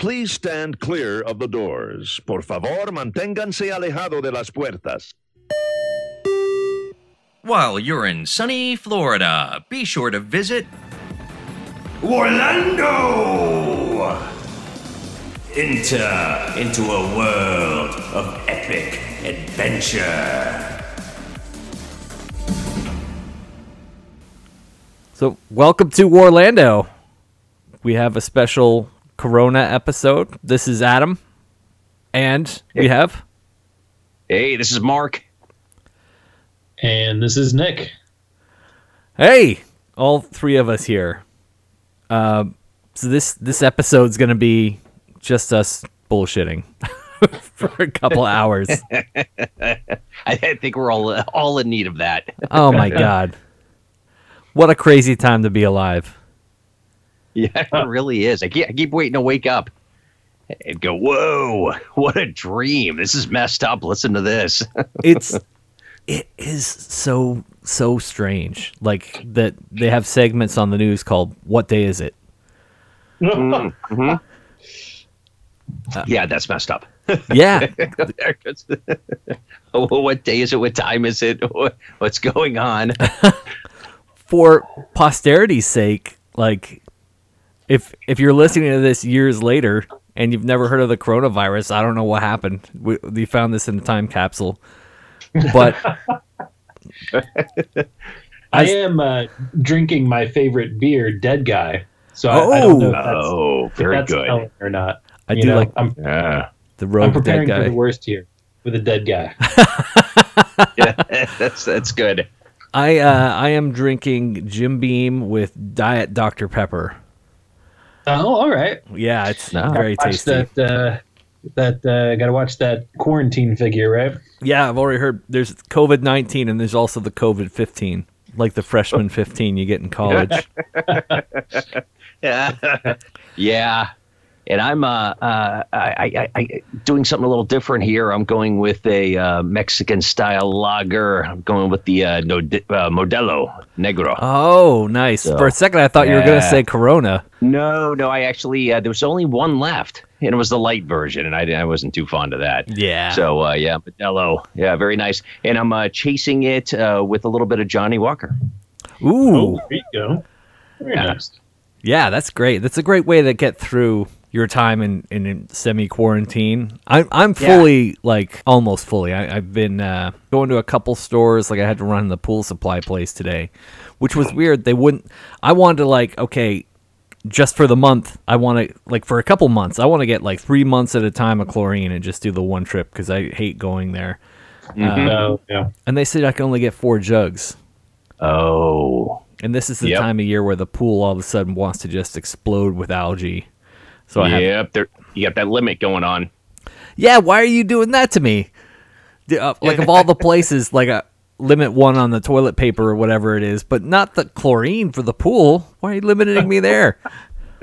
Please stand clear of the doors. Por favor, manténganse alejado de las puertas. While you're in sunny Florida, be sure to visit Orlando! Enter into a world of epic adventure. So, welcome to Orlando. We have a special Corona episode. This is Adam, and we have Hey, this is Mark. And this is Nick. hey, all three of us here. Um, so this this episode's gonna be just us bullshitting for a couple hours. I, I think we're all all in need of that. Oh my god, what a crazy time to be alive! Yeah, it really is. I keep, I keep waiting to wake up and go, "Whoa, what a dream! This is messed up. Listen to this." It's it is so so strange. Like that they have segments on the news called "What Day Is It." Mm-hmm. Uh, yeah, that's messed up. Yeah, oh, what day is it? What time is it? What's going on? for posterity's sake, like if if you're listening to this years later and you've never heard of the coronavirus, I don't know what happened. We, we found this in a time capsule, but I am uh, drinking my favorite beer, Dead Guy. So I, I don't know if that's, Oh, if very that's good. or not. I You do know, like I'm, Yeah, the I'm rogue dead preparing for the worst here with a dead guy. yeah that's that's good. I uh, I am drinking Jim Beam with Diet Dr Pepper. Oh, all right. Yeah, it's No. very Watch tasty. that. Uh, that uh, got to watch that quarantine figure, right? Yeah, I've already heard. There's COVID nineteen and there's also the COVID fifteen, like the freshman fifteen you get in college. Yeah, yeah. And I'm uh, uh I, I, I doing something a little different here. I'm going with a uh, Mexican style lager. I'm going with the uh, no, uh, Modelo Negro. Oh, nice. So, For a second, I thought you were going to say Corona. No, no, I actually uh, there was only one left, and it was the light version, and I, I wasn't too fond of that. Yeah. So uh, yeah, Modelo, yeah, very nice. And I'm uh, chasing it uh, with a little bit of Johnnie Walker. Ooh. there you go. Very Yeah. nice. Yeah, that's great. That's a great way to get through your time in, in, in semi quarantine. I'm I'm fully like almost fully. I, I've been uh, going to a couple stores. Like I had to run the pool supply place today, which was weird. They wouldn't. I wanted to like okay, just for the month. I want to like for a couple months. I want to get like three months at a time of chlorine and just do the one trip because I hate going there. Oh, yeah. And they said I can only get four jugs. Oh, And this is the Yep. time of year where the pool all of a sudden wants to just explode with algae. So I have there you got that limit going on. Yeah, why are you doing that to me? Uh, like of all the places, like a limit one on the toilet paper or whatever it is, but not the chlorine for the pool. Why are you limiting me there?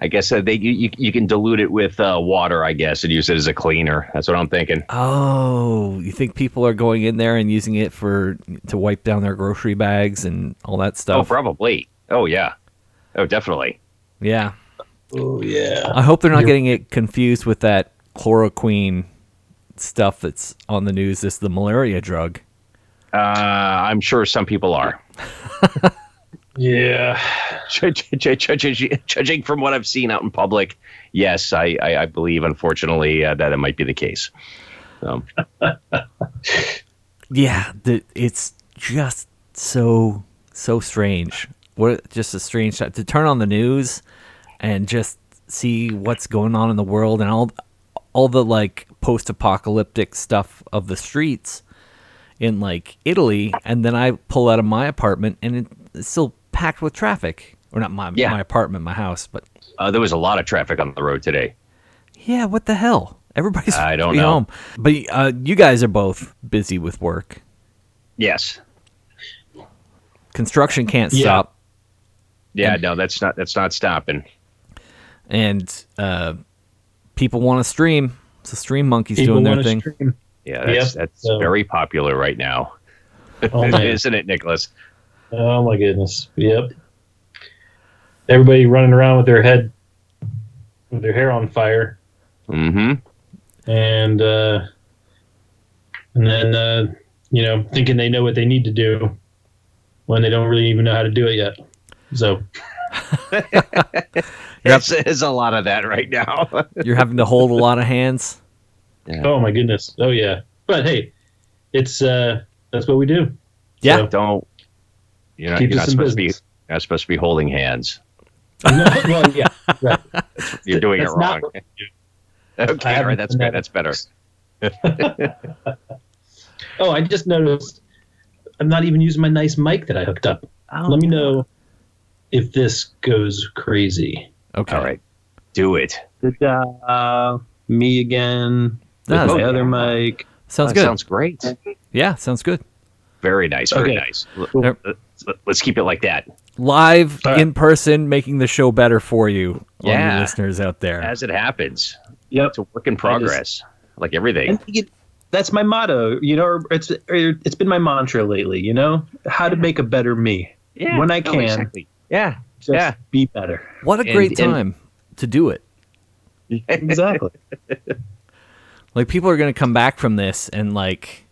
I guess uh, they you, you, can dilute it with uh, water, I guess, and use it as a cleaner. That's what I'm thinking. Oh, you think people are going in there and using it for to wipe down their grocery bags and all that stuff? Oh, probably. Oh yeah. Oh, definitely. Yeah. Oh, yeah. I hope they're not getting it confused with that chloroquine stuff that's on the news. This the malaria drug. Uh, I'm sure some people are. Yeah. Judging judging from what I've seen out in public, yes, I, I, I believe, unfortunately, uh, that it might be the case. So, Yeah, the, it's just so so strange. What just a strange time to turn on the news and just see what's going on in the world and all all the like post-apocalyptic stuff of the streets in like Italy, and then I pull out of my apartment and it's still packed with traffic. Or not my Yeah. my apartment, my house, but uh, there was a lot of traffic on the road today. yeah, what the hell? Everybody's I don't know. home. But uh, you guys are both busy with work. Yes. Construction can't Yeah. stop. Yeah. No, that's not that's not stopping. and uh, people want to stream. So Stream Monkey's People doing their thing. stream. Yeah, that's Yep, that's so- very popular right now, Oh, isn't it, Nicholas? Oh my goodness. Yep. Everybody running around with their head with their hair on fire, Mm-hmm. and uh, and then uh, you know thinking they know what they need to do when they don't really even know how to do it yet. So There's, there's a lot of that right now. You're having to hold a lot of hands. oh my goodness, oh yeah. But hey, it's uh, that's what we do. Yeah. So, Don't. You're not, keep you're not us in supposed to be. business. You're not supposed to be holding hands. No, well, yeah, right. You're doing it That's not wrong. what. Okay, I all haven't right, that's good. That's better. Oh, I just noticed I'm not even using my nice mic that I hooked up. Oh. Let me know if this goes crazy. Okay. All right, do it. Uh, me again. With my yeah. other mic. Sounds That good. Sounds great. yeah, sounds good. Very nice. Very Okay. nice. Yep. Let's, let's keep it like that. Live All right. in person, making the show better for you, all Yeah. you listeners out there. As it happens. Yep. It's a work in progress, like everything. And you- that's my motto. You know, it's it's been my mantra lately. You know, how to make a better me. Yeah, when I no, can. exactly. Yeah, Just Yeah. be better. what a and- great and- time to do it. Exactly. Like people are going to come back from this and like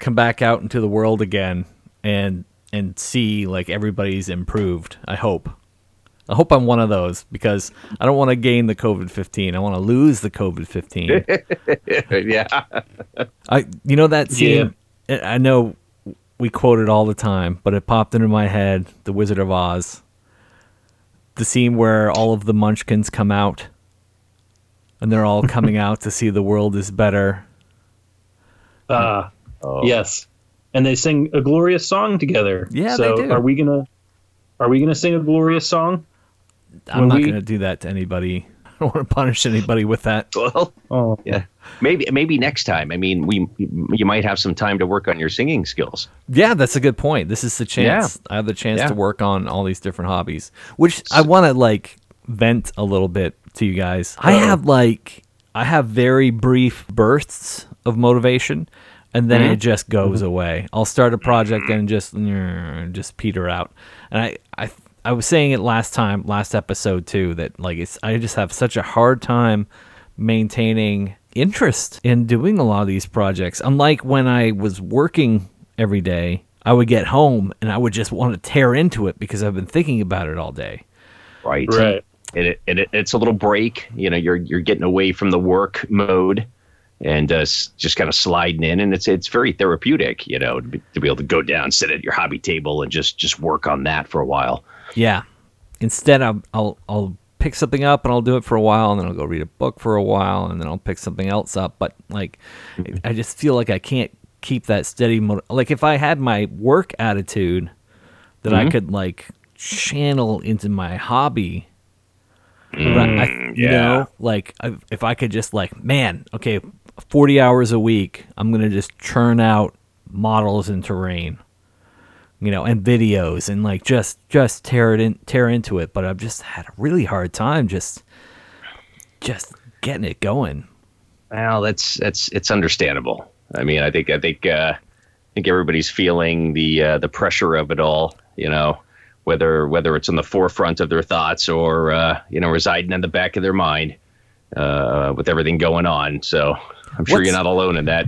come back out into the world again and and see like everybody's improved. I hope. I hope I'm one of those because I don't want to gain the COVID fifteen. I want to lose the COVID fifteen. yeah. I you know that scene. I I know we quote it all the time, but it popped into my head. The Wizard of Oz. The scene where all of the Munchkins come out, and they're all coming out to see the world is better. Uh, Oh. Yes, and they sing a glorious song together. Yeah, so they do. Are we gonna Are we gonna sing a glorious song? I'm When not we- going to do that to anybody. I don't want to punish anybody with that. Well, Oh, yeah. Maybe maybe next time. I mean, we you might have some time to work on your singing skills. Yeah, that's a good point. This is the chance. I have the chance Yeah. to work on all these different hobbies, which I want to like vent a little bit to you guys. I have like I have very brief bursts of motivation and then mm-hmm. it just goes mm-hmm. away. I'll start a project and just just peter out. And I I I was saying it last time, last episode too that like it's I just have such a hard time maintaining interest in doing a lot of these projects. Unlike when I was working every day, I would get home and I would just want to tear into it because I've been thinking about it all day. Right. right. And it, and it, it's a little break. You know, you're you're getting away from the work mode and uh, just kind of sliding in, and it's it's very therapeutic. You know, to be, to be able to go down, sit at your hobby table, and just just work on that for a while. Yeah. Instead, I'll, I'll I'll pick something up and I'll do it for a while, and then I'll go read a book for a while, and then I'll pick something else up. But like, I just feel like I can't keep that steady. Mo- like if I had my work attitude that I mm-hmm. could like channel into my hobby. but I, mm, you yeah. know, like I, if I could just like, man, okay, forty hours a week, I'm gonna just churn out models and terrain you know, and videos and like just just tear it in tear into it. But I've just had a really hard time just just getting it going. Well, that's that's it's understandable. I mean, I think I think uh, I think everybody's feeling the uh, the pressure of it all. You know, whether whether it's in the forefront of their thoughts or uh, you know residing in the back of their mind uh, with everything going on. So I'm sure What's- you're not alone in that.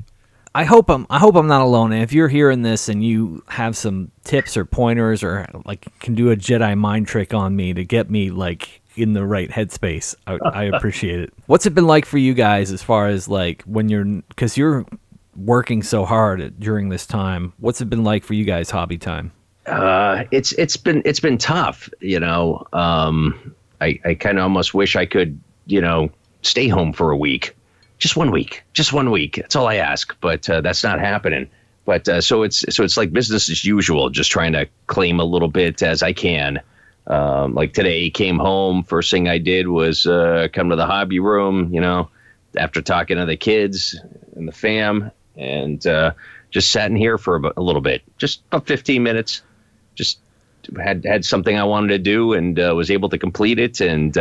I hope I'm I hope I'm not alone. And if you're hearing this and you have some tips or pointers or like can do a Jedi mind trick on me to get me like in the right headspace, I, I appreciate it. What's it been like for you guys as far as like when you're because you're working so hard at, during this time? What's it been like for you guys hobby time? Uh, it's it's been it's been tough. You know, um, I I kind of almost wish I could you know stay home for a week, just one week, just one week. That's all I ask, but uh, that's not happening. But uh, so it's so it's like business as usual, just trying to claim a little bit as I can. Um, like today, came home. First thing I did was uh, come to the hobby room. You know, after talking to the kids and the fam, and uh, just sat in here for about, a little bit, just about 15 minutes. Just had had something I wanted to do and uh, was able to complete it, and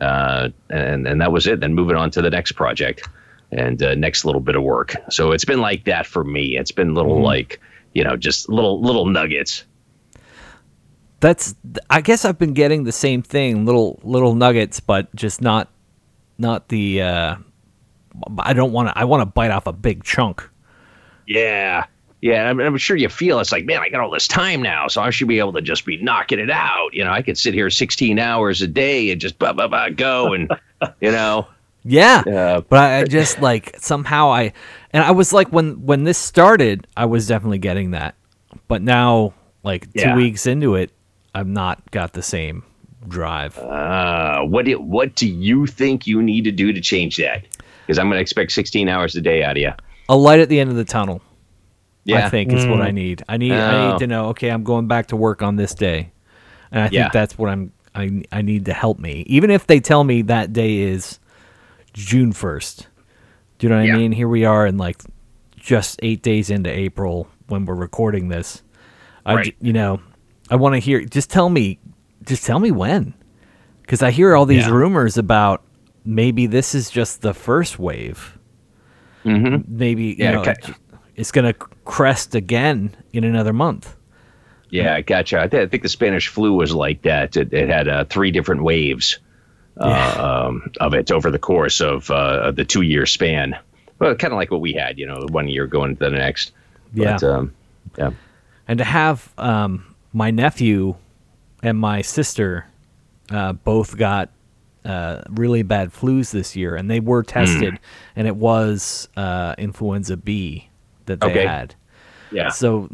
uh, and and that was it. Then moving on to the next project and uh, next little bit of work. So it's been like that for me. It's been little like you know just little little nuggets. that's I guess I've been getting the same thing, little little nuggets, but just not not the. Uh, I don't want to. I want to bite off a big chunk. Yeah. Yeah, I'm, I'm sure you feel it's like, man, I got all this time now, so I should be able to just be knocking it out. You know, I could sit here 16 hours a day and just blah blah blah go, and you know, Yeah, uh, but I just like somehow I, and I was like when when this started, I was definitely getting that, but now like two Yeah. weeks into it, I've not got the same drive. uh, what do, what do you think you need to do to change that? Because I'm going to expect 16 hours a day out of you. A light at the end of the tunnel. Yeah. I think is what I need. I need I Oh. need to know. Okay, I'm going back to work on this day, and I think that's what I'm. I I need to help me, even if they tell me that day is June first. Do you know what Yeah. I mean? Here we are, in like just eight days into April when we're recording this. I j- Right. you know, I want to hear. Just tell me, just tell me when, because I hear all these Yeah. rumors about maybe this is just the first wave. Mhm. Maybe Yeah, you know, okay. it's going to crest again in another month. Yeah, I gotcha. I, th- I think the Spanish flu was like that. It, it had uh, three different waves uh, um, of it over the course of uh, the two year span. Well, kind of like what we had, you know, one year going to the next. Yeah. Um, yeah. and to have um, my nephew and my sister uh, both got uh, really bad flus this year, and they were tested, and it was uh, influenza B that they Okay. had. Yeah. So,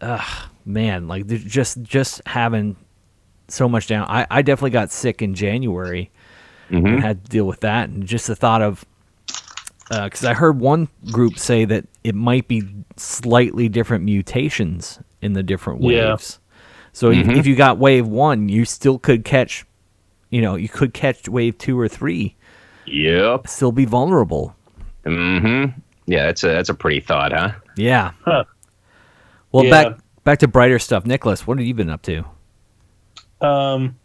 uh, man, like just just having so much down. I, I definitely got sick in January and had to deal with that, and just the thought of because I heard one group say that it might be slightly different mutations in the different waves. Yeah. So if, if you got wave one, you still could catch, you know, you could catch wave two or three, Yep. still be vulnerable. Mm-hmm. Yeah, that's a that's a pretty thought, huh? Yeah. Huh. Well, Yeah. back back to brighter stuff. Nicholas, what have you been up to? Um,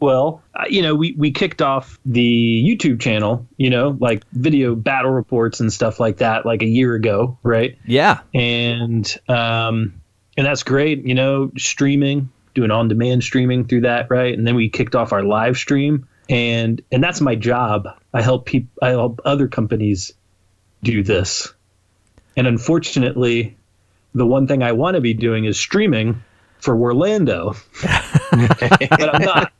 well, you know, we we kicked off the YouTube channel, you know, like video battle reports and stuff like that, like a year ago, right? Yeah. And um, and that's great, you know, streaming, doing on demand streaming through that, right? And then we kicked off our live stream, and and that's my job. I help people, I help other companies do this, and unfortunately, the one thing I want to be doing is streaming for Orlando but I'm not.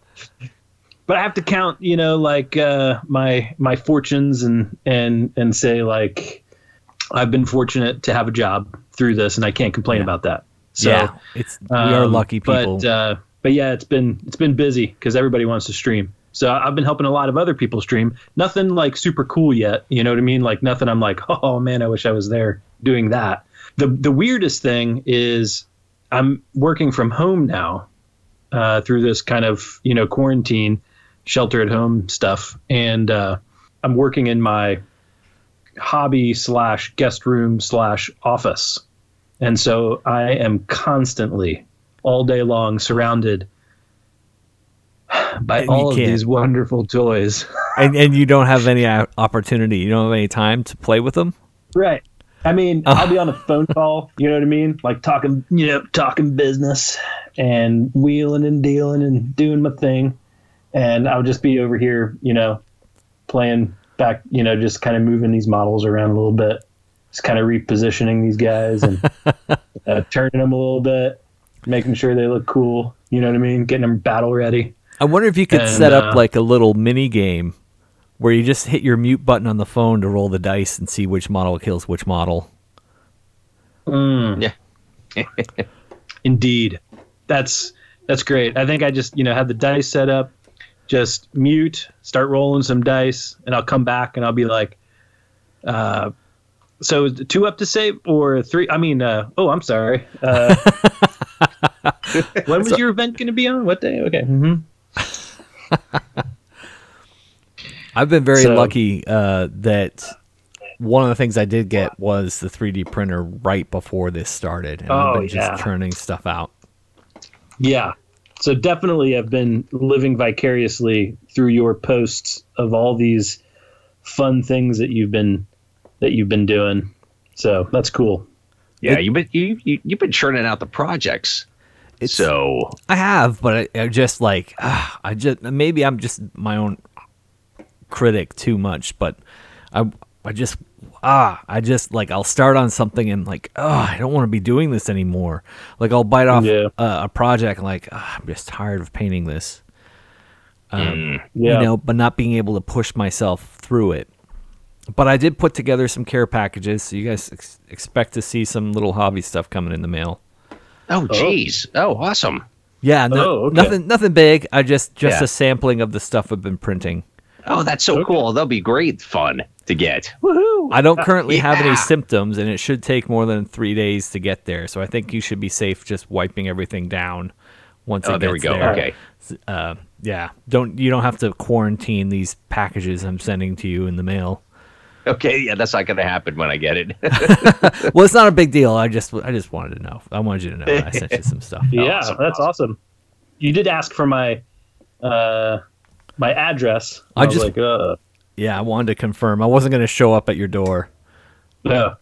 But I have to count, you know, like uh, my my fortunes and and and say like I've been fortunate to have a job through this, and I can't complain about that. So, yeah. It's we are um, lucky people. But uh, but yeah, it's been it's been busy because everybody wants to stream. So I've been helping a lot of other people stream. Nothing like super cool yet. You know what I mean? Like nothing. I'm like, oh man, I wish I was there doing that. The the weirdest thing is I'm working from home now uh, through this kind of you know quarantine, shelter at home stuff, and uh, I'm working in my hobby slash guest room slash office, and so I am constantly all day long surrounded by And all of these wonderful toys. and and you don't have any opportunity. You don't have any time to play with them. Right. I mean, I'll be on a phone call, you know what I mean? Like talking, you know, talking business and wheeling and dealing and doing my thing. And I'll just be over here, you know, playing back, you know, just kind of moving these models around a little bit, just kind of repositioning these guys and uh, turning them a little bit, making sure they look cool, you know what I mean? Getting them battle ready. I wonder if you could And, set up uh, like a little mini game where you just hit your mute button on the phone to roll the dice and see which model kills which model. Yeah. Indeed. That's that's great. I think I just, you know, had the dice set up, just mute, start rolling some dice, and I'll come back and I'll be like, uh so two up to save or three? I mean, uh, oh, I'm sorry. Uh, when was your event going to be on? What day? Okay. hmm I've been very So- lucky uh, that one of the things I did get was the 3D printer right before this started, and I've Oh, been just yeah. churning stuff out. Yeah. So definitely I've been living vicariously through your posts of all these fun things that you've been that you've been doing. So that's cool. Yeah, you've been you, you you've been churning out the projects. so I have, but I, I just like ah, I just maybe I'm just my own critic too much, but I I just ah I just like I'll start on something and like oh I don't want to be doing this anymore. Like I'll bite off Yeah. a, a project and like ah, I'm just tired of painting this. Um, Yeah. You know, but not being able to push myself through it. But I did put together some care packages, so you guys ex- expect to see some little hobby stuff coming in the mail. oh geez oh awesome Yeah, no, Oh, okay. nothing, nothing big. I just just Yeah. a sampling of the stuff I've been printing. Oh that's so cool that'll be great fun to get woohoo I don't currently have any symptoms, and it should take more than three days to get there. So I think you should be safe just wiping everything down once oh it there we go there. okay Uh, yeah, don't you don't have to quarantine these packages I'm sending to you in the mail. okay yeah that's not gonna happen when I get it Well, it's not a big deal. I just I just wanted to know. I wanted you to know that I sent you some stuff. Yeah, Awesome, that's awesome. You did ask for my uh my address. I I, was just- like, uh Yeah, I wanted to confirm. I wasn't going to show up at your door. no.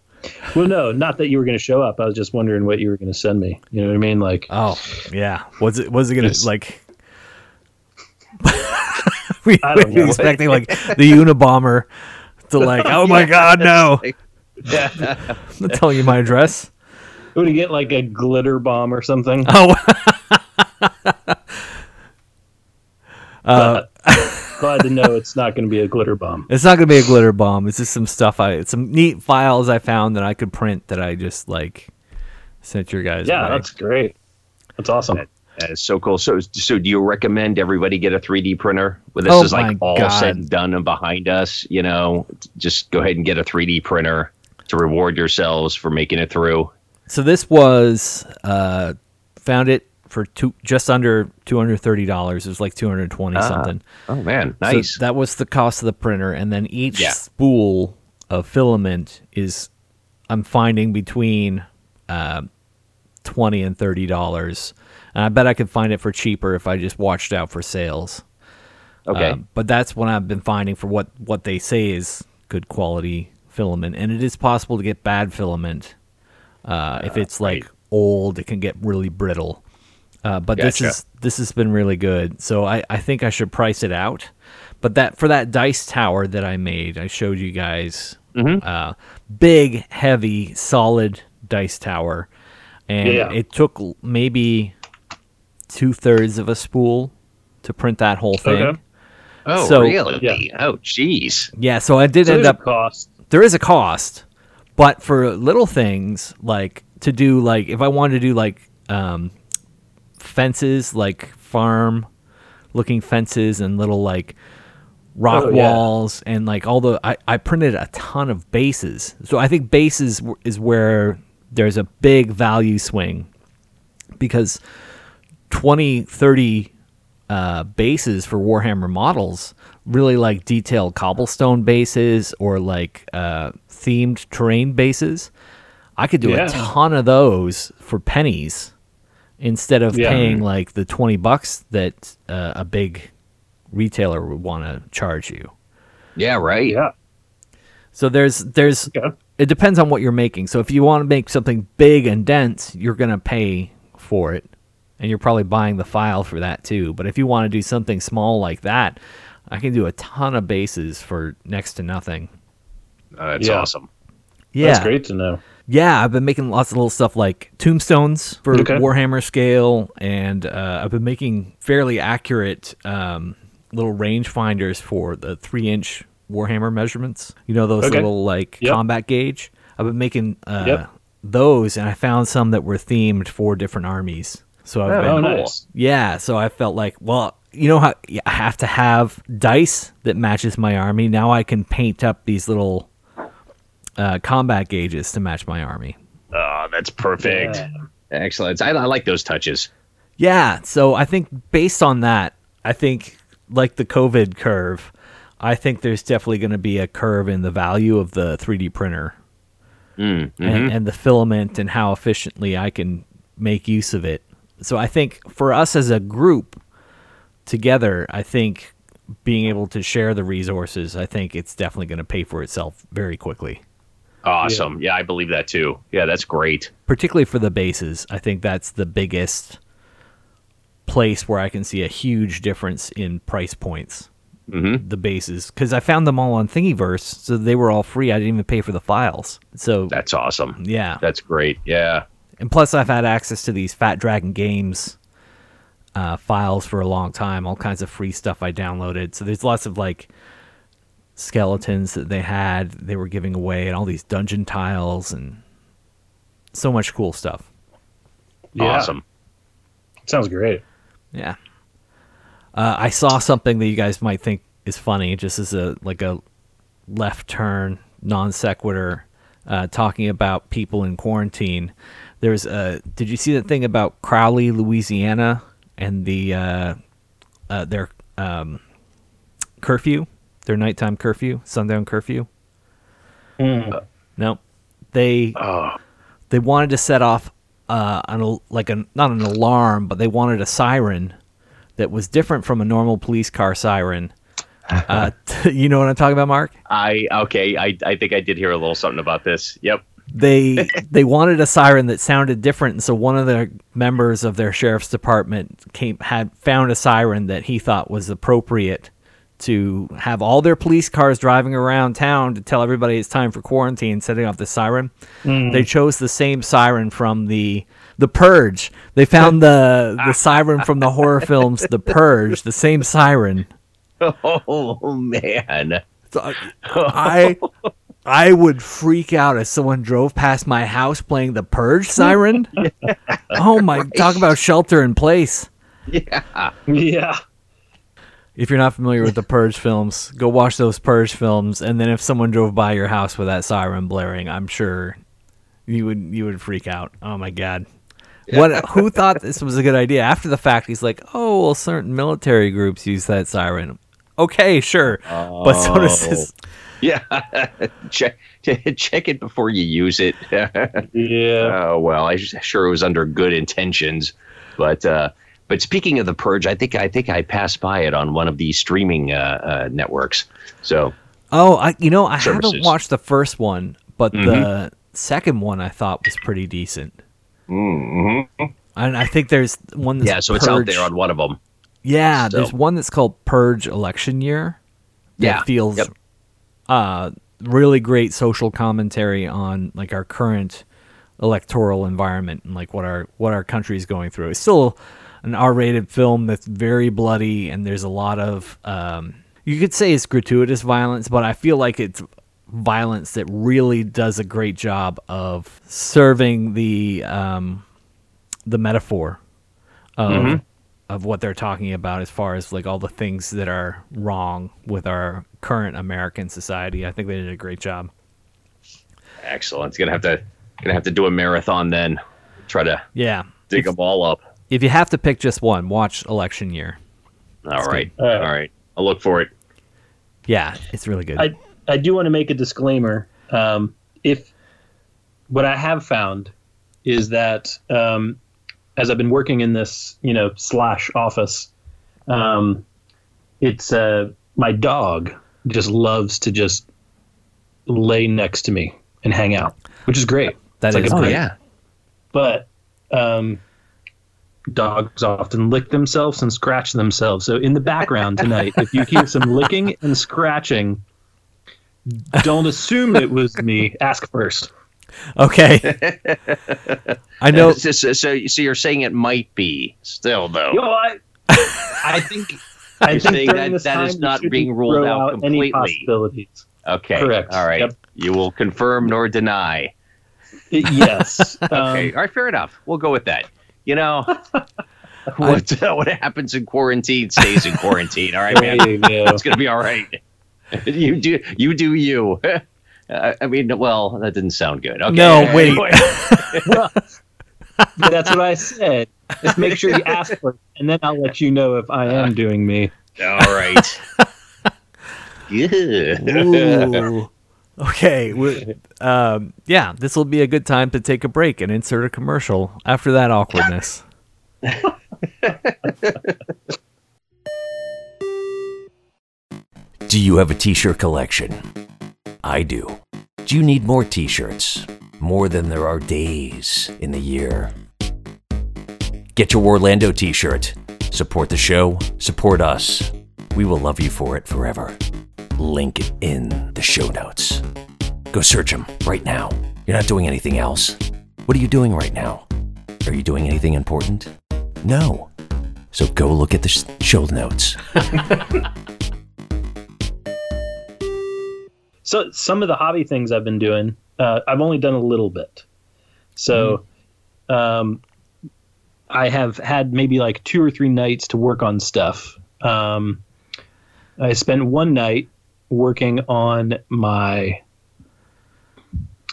Well, no, not that you were going to show up. I was just wondering what you were going to send me. You know what I mean? Like, Oh, yeah. Was it was it gonna like? we I don't were know. expecting like the Unabomber to like, oh my god, no! Yeah, I'm not telling you my address. would you get like a glitter bomb or something? Oh, But glad to know it's not going to be a glitter bomb. it's not gonna be a glitter bomb. It's just some stuff I, it's some neat files I found that I could print that I just like sent your guys. Yeah, way. that's great. That's awesome. That is so cool. So, so do you recommend everybody get a 3D printer? When this Oh is like all God. said and done and behind us, you know, just go ahead and get a 3D printer to reward yourselves for making it through. So this was uh, found it for two, just under two hundred thirty dollars. It was like two hundred twenty Ah, something. Oh man, So nice. that was the cost of the printer, and then each Yeah. spool of filament is I'm finding between uh, twenty and thirty dollars, and I bet I could find it for cheaper if I just watched out for sales. okay. Um, but that's what I've been finding for what what they say is good quality filament, and it is possible to get bad filament. Uh, if it's like old, it can get really brittle. Uh, but this is this has been really good, so I, I think I should price it out. But that for that dice tower that I made, I showed you guys, uh, big, heavy, solid dice tower, and Yeah. it took maybe two thirds of a spool to print that whole thing. Okay. oh so- really? Yeah. Oh jeez. Yeah, so I did So end up. cost. There is a cost, but for little things like to do, like if I wanted to do like um, fences, like farm looking fences and little like rock Oh, yeah. walls and like all the I, I printed a ton of bases. So I think bases is where there's a big value swing because 20, 30 uh, bases for Warhammer models, really like detailed cobblestone bases or like uh, themed terrain bases. I could do Yeah. a ton of those for pennies instead of Yeah. paying like the 20 bucks that uh, a big retailer would want to charge you. Yeah, right. Yeah. So there's there's Okay. it depends on what you're making. So if you want to make something big and dense, you're going to pay for it. And you're probably buying the file for that too. But if you want to do something small like that, I can do a ton of bases for next to nothing. Uh, that's Yeah. awesome. Yeah. That's great to know. Yeah, I've been making lots of little stuff like tombstones for Okay. Warhammer scale, and uh, I've been making fairly accurate um, little range finders for the three inch Warhammer measurements. You know those Okay. little like Yep. combat gauge. I've been making uh, Yep. those, and I found some that were themed for different armies. So I've Oh, been, Oh, nice. yeah, so I felt like, well, you know how I have to have dice that matches my army. Now I can paint up these little uh, combat gauges to match my army. Oh, that's perfect. Yeah. Excellent. I, I like those touches. Yeah, so I think based on that, I think like the COVID curve, I think there's definitely going to be a curve in the value of the 3D printer Mm, and, and the filament and how efficiently I can make use of it. So I think for us as a group together, I think being able to share the resources, I think it's definitely going to pay for itself very quickly. Awesome. Yeah. I believe that too. Yeah, that's great. Particularly for the bases, I think that's the biggest place where I can see a huge difference in price points. Mm-hmm. The bases, because I found them all on Thingiverse, so they were all free. I didn't even pay for the files. So That's awesome. yeah, That's great. Yeah. and plus I've had access to these Fat Dragon Games uh, files for a long time. All kinds of free stuff I downloaded. So there's lots of like skeletons that they had they were giving away, and all these dungeon tiles and so much cool stuff. Yeah. Awesome. Sounds great. Yeah. Uh, I saw something that you guys might think is funny, just as a like a left turn non sequitur, uh, talking about people in quarantine. There's a. Did you see that thing about Crowley, Louisiana, and the uh, uh, their um, curfew, their nighttime curfew, sundown curfew? No, they Oh. they wanted to set off uh, an like a not an alarm, but they wanted a siren that was different from a normal police car siren. Uh, you know what I'm talking about, Mark? I okay. I I think I did hear a little something about this. Yep. They they wanted a siren that sounded different, and so one of the members of their sheriff's department came had found a siren that he thought was appropriate to have all their police cars driving around town to tell everybody it's time for quarantine, setting off the siren. Mm. They chose the same siren from the the Purge. They found the the siren from the horror films The Purge, the same siren. Oh man. So, I I would freak out if someone drove past my house playing the Purge siren. Oh my! Talk about shelter in place. Yeah. Yeah. If you're not familiar with the Purge films, go watch those Purge films, and then if someone drove by your house with that siren blaring, I'm sure you would you would freak out. Oh my god! What? Who thought this was a good idea? After the fact, he's like, "Oh, well, certain military groups use that siren." Okay, sure, but so does this. Yeah. check check it before you use it. Yeah. Oh well, I'm sure it was under good intentions, but uh, but speaking of the purge, I think I think I passed by it on one of these streaming uh, uh, networks. So Oh, I you know I haven't watched the first one, but the second one I thought was pretty decent. Mm-hmm. And I think there's one that's yeah, so it's out there on one of them. Yeah, So- there's one that's called Purge Election Year. That Yeah, feels yep. uh really great social commentary on like our current electoral environment and like what our what our country is going through. It's still an R-rated film that's very bloody and there's a lot of um you could say it's gratuitous violence, but I feel like it's violence that really does a great job of serving the um the metaphor of of what they're talking about as far as like all the things that are wrong with our current American society. I think they did a great job. Excellent. It's gonna have to gonna have to do a marathon then. Try to Yeah. dig them all up. If you have to pick just one, watch Election Year. All right. good. All right. I'll look for it. Yeah, it's really good. I I do want to make a disclaimer. Um, if what I have found is that um, as I've been working in this, you know, slash office, um, it's uh, my dog just loves to just lay next to me and hang out, which is great. That It's is like a great. yeah. but um, dogs often lick themselves and scratch themselves. So in the background tonight, if you hear some licking and scratching, don't assume it was me. Ask first. Okay. I know. So, so, so so you're saying it might be still though. Yo, I, I think. I You're think saying that this that time is we not being ruled throw out Any completely. possibilities? Okay. Correct. All right. Yep. You will confirm nor deny. Yes. Okay. Um, All right. Fair enough. We'll go with that. You know, what what happens in quarantine stays in quarantine. All right, man. there you go. It's gonna be all right. You do you do you. Uh, I mean, well, that didn't sound good. Okay. No, wait. Anyway. Well, that's what I said. Just make sure you ask first, and then I'll let you know if I am doing me. all right. Yeah. Ooh. Okay. Um, yeah, this will be a good time to take a break and insert a commercial after that awkwardness. Do you have a t shirt collection? I do. Do you need more t shirts? More than there are days in the year. Get your Orlando t shirt. Support the show, support us. We will love you for it forever. Link in the show notes. Go search them right now. You're not doing anything else. What are you doing right now? Are you doing anything important? No. So go look at the show notes. So some of the hobby things I've been doing, uh, I've only done a little bit. So, um, I have had maybe like two or three nights to work on stuff. Um, I spent one night working on my.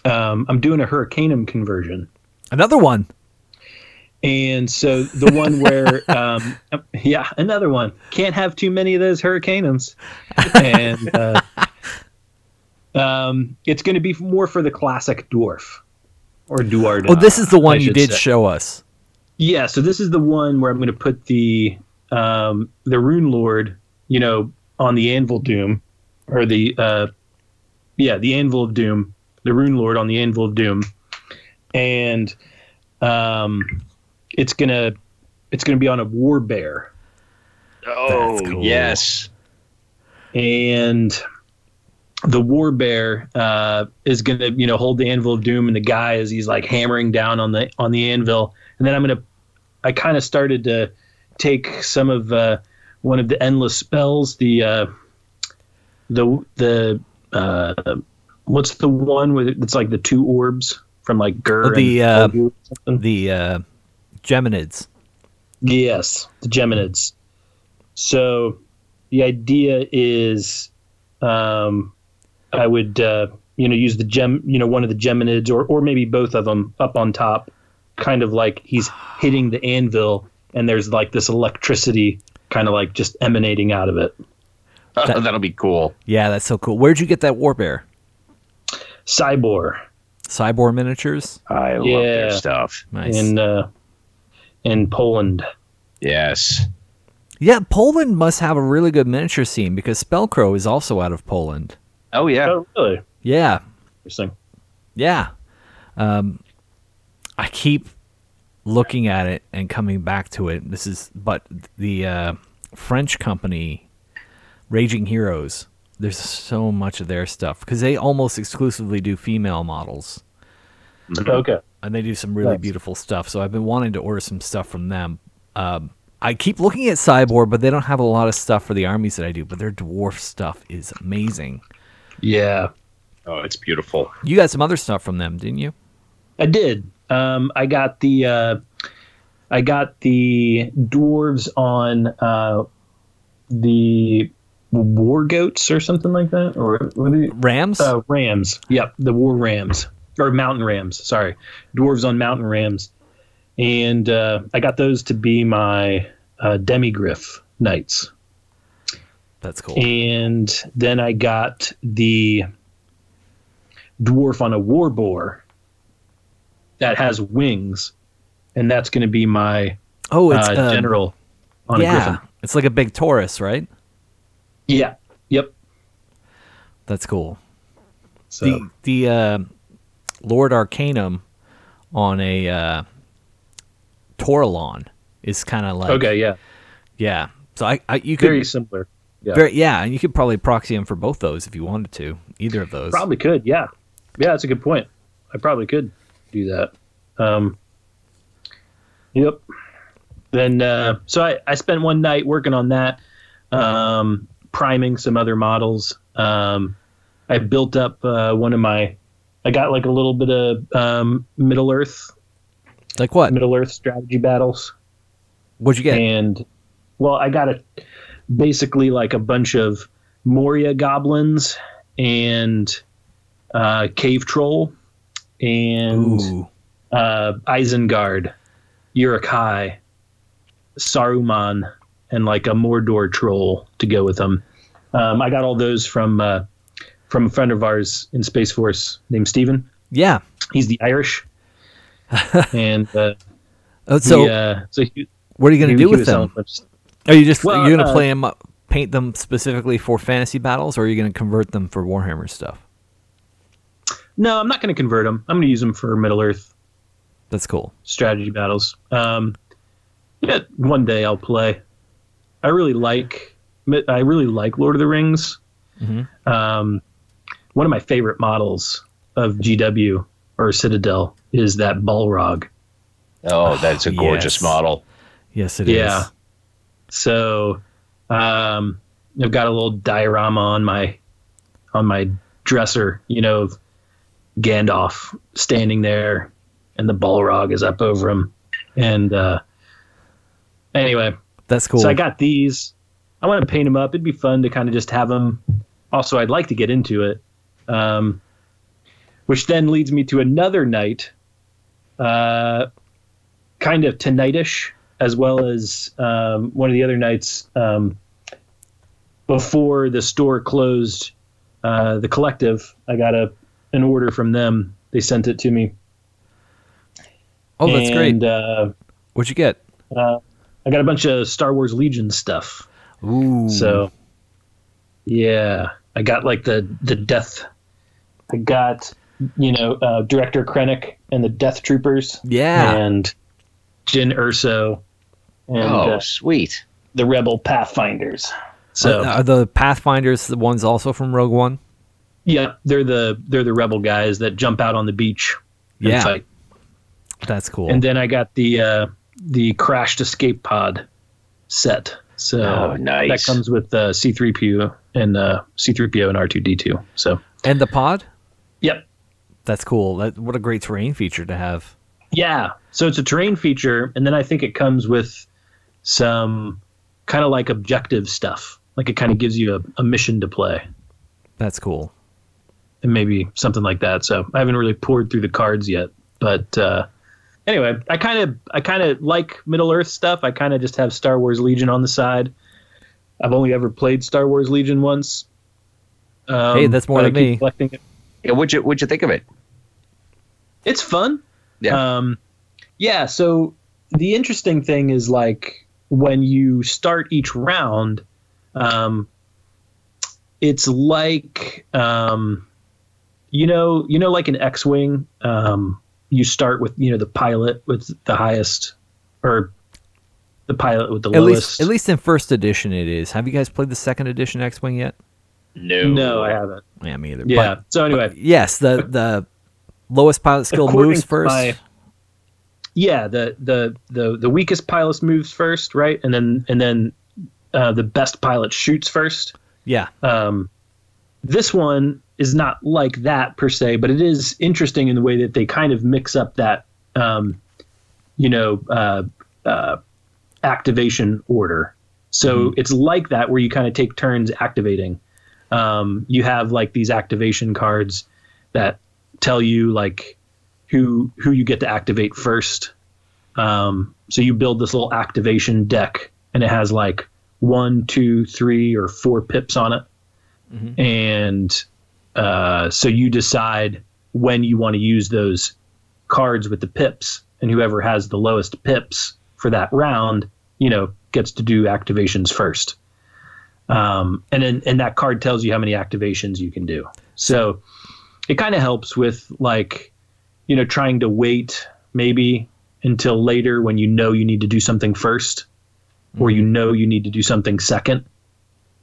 Um, I'm doing a Hurricanum conversion. Another one. And so the one where, um, yeah, another one. Can't have too many of those Hurricanums. And uh, um, it's going to be more for the classic dwarf or Duard. Oh, this is the one I you did say. show us. Yeah, so this is the one where I'm going to put the um, the Rune Lord, you know, on the Anvil Doom, or the uh, yeah, the Anvil of Doom, the Rune Lord on the Anvil of Doom, and um, it's gonna it's gonna be on a War Bear, Oh, cool. yes. and the War Bear uh, is gonna you know hold the Anvil of Doom, and the guy as he's like hammering down on the on the anvil, and then I'm gonna I kind of started to take some of uh, one of the endless spells, the uh, the the uh, what's the one with it's like the two orbs from like Gur Oh, the, uh, Olgu or something? The uh, Geminids. Yes, the Geminids. So the idea is, um, I would uh, you know use the gem, you know, one of the Geminids or or maybe both of them up on top, kind of like he's hitting the anvil, and there's like this electricity kind of like just emanating out of it. That'll be cool. Yeah, that's so cool. Where'd you get that Warbear? Cybor Cyborg Miniatures. I love their stuff. Nice. in uh, in Poland. Yes. yeah, Poland must have a really good miniature scene because Spellcrow is also out of Poland. Oh yeah. Oh, really? Yeah, Interesting. yeah. Um, I keep looking at it and coming back to it. This is, but the uh, French company, Raging Heroes. There's so much of their stuff because they almost exclusively do female models. Okay. and they do some really Nice. beautiful stuff. So I've been wanting to order some stuff from them. Um, I keep looking at Cyborg, but they don't have a lot of stuff for the armies that I do. But their dwarf stuff is amazing. Yeah. Oh, it's beautiful. You got some other stuff from them, didn't you? I did. Um, I got the uh, I got the dwarves on uh, the war goats or something like that, or what are they? Rams. Uh, rams. Yep, the war rams or mountain rams. Sorry, dwarves on mountain rams, and uh, I got those to be my uh, demigryph knights. That's cool. And then I got the dwarf on a war boar that has wings, and that's going to be my oh, it's uh, um, general on a yeah, griffin. it's like a big Taurus, right? Yeah. Yep. That's cool. So The the uh, Lord Arcanum on a uh, Tauralon is kind of like okay, yeah, yeah. So I, I you could very similar. Yeah, very, yeah, and you could probably proxy him for both those if you wanted to. Either of those. probably could. Yeah, yeah, that's a good point. I probably could do that. Um, yep. Then uh, so I, I spent one night working on that, um, priming some other models. Um, I built up uh, one of my. I got like a little bit of um, Middle Earth, Like what? Middle Earth strategy battles. What'd you get? and well i got a basically like a bunch of moria goblins and uh, cave troll and Ooh. uh, isengard Uruk-hai, saruman and like a mordor troll to go with them um, i got all those from uh, from a friend of ours in space force named steven Yeah. he's the irish and uh, Oh, so he, uh, so he, what are you going to do with them? a bunch of Are you just Well, you're going to uh, play them, paint them specifically for fantasy battles, or are you going to convert them for Warhammer stuff? No, I'm not going to convert them. I'm going to use them for Middle Earth That's cool. strategy battles. Um, yeah, one day I'll play. I really like I really like Lord of the Rings. Um, one of my favorite models of GW or Citadel is that Balrog. Oh, that's a gorgeous yes. model. Yes, it is. Yeah. So, um, I've got a little diorama on my on my dresser, you know, of Gandalf standing there, and the Balrog is up over him. And uh, anyway, That's cool. so I got these. I want to paint them up. It'd be fun to kind of just have them. Also, I'd like to get into it, um, which then leads me to another night, uh, kind of tonightish, as well as um, one of the other nights um, before the store closed. Uh, the collective, I got a an order from them. They sent it to me. oh, that's and, great. Uh, What'd you get? uh, I got a bunch of Star Wars Legion stuff. Ooh. So, yeah, I got like the the death. I got you know uh, director Krennic and the Death Troopers yeah. and Jyn Erso and oh, uh, sweet. the Rebel Pathfinders. So are, are the Pathfinders the ones also from Rogue One? yeah, they're the they're the Rebel guys that jump out on the beach and Yeah. fight. That's cool. And then I got the uh, the crashed escape pod set. So Oh, nice. that comes with uh, C3PO and uh, C3PO and R2D2. So and the pod? yep, That's cool. That what a great terrain feature to have. Yeah. So it's a terrain feature, and then I think it comes with some kind of like objective stuff. Like it kind of gives you a, a mission to play, That's cool. and maybe something like that. So I haven't really poured through the cards yet, but uh, anyway, I kind of I kind of like Middle Earth stuff. I kind of just have Star Wars Legion on the side. I've only ever played Star Wars Legion once. Um, Hey, that's more but than me. Collecting it. Yeah, what'd you what'd you think of it? It's fun. Yeah. Um, yeah. So the interesting thing is like when you start each round, um, it's like um, you know, you know, like an X-wing. Um, you start with you know the pilot with the highest, or the pilot with the At lowest. least, at least in first edition, it is. Have you guys played the second edition X Wing yet? no. no, I haven't. Yeah, me either. Yeah. But so anyway, yes, the the lowest pilot skill According moves first. my- yeah, the the the the weakest pilot moves first, right, and then and then uh, the best pilot shoots first. yeah, Um, this one is not like that per se, but it is interesting in the way that they kind of mix up that, um, you know, uh, uh, activation order. So it's like that where you kind of take turns activating. Um, you have like these activation cards that tell you like who who you get to activate first. Um, so you build this little activation deck, and it has like one, two, three, or four pips on it and uh, so you decide when you want to use those cards with the pips, and whoever has the lowest pips for that round, you know, gets to do activations first. Um, and then and that card tells you how many activations you can do. So it kind of helps with like, you know, trying to wait maybe until later when you know you need to do something first, or you know you need to do something second.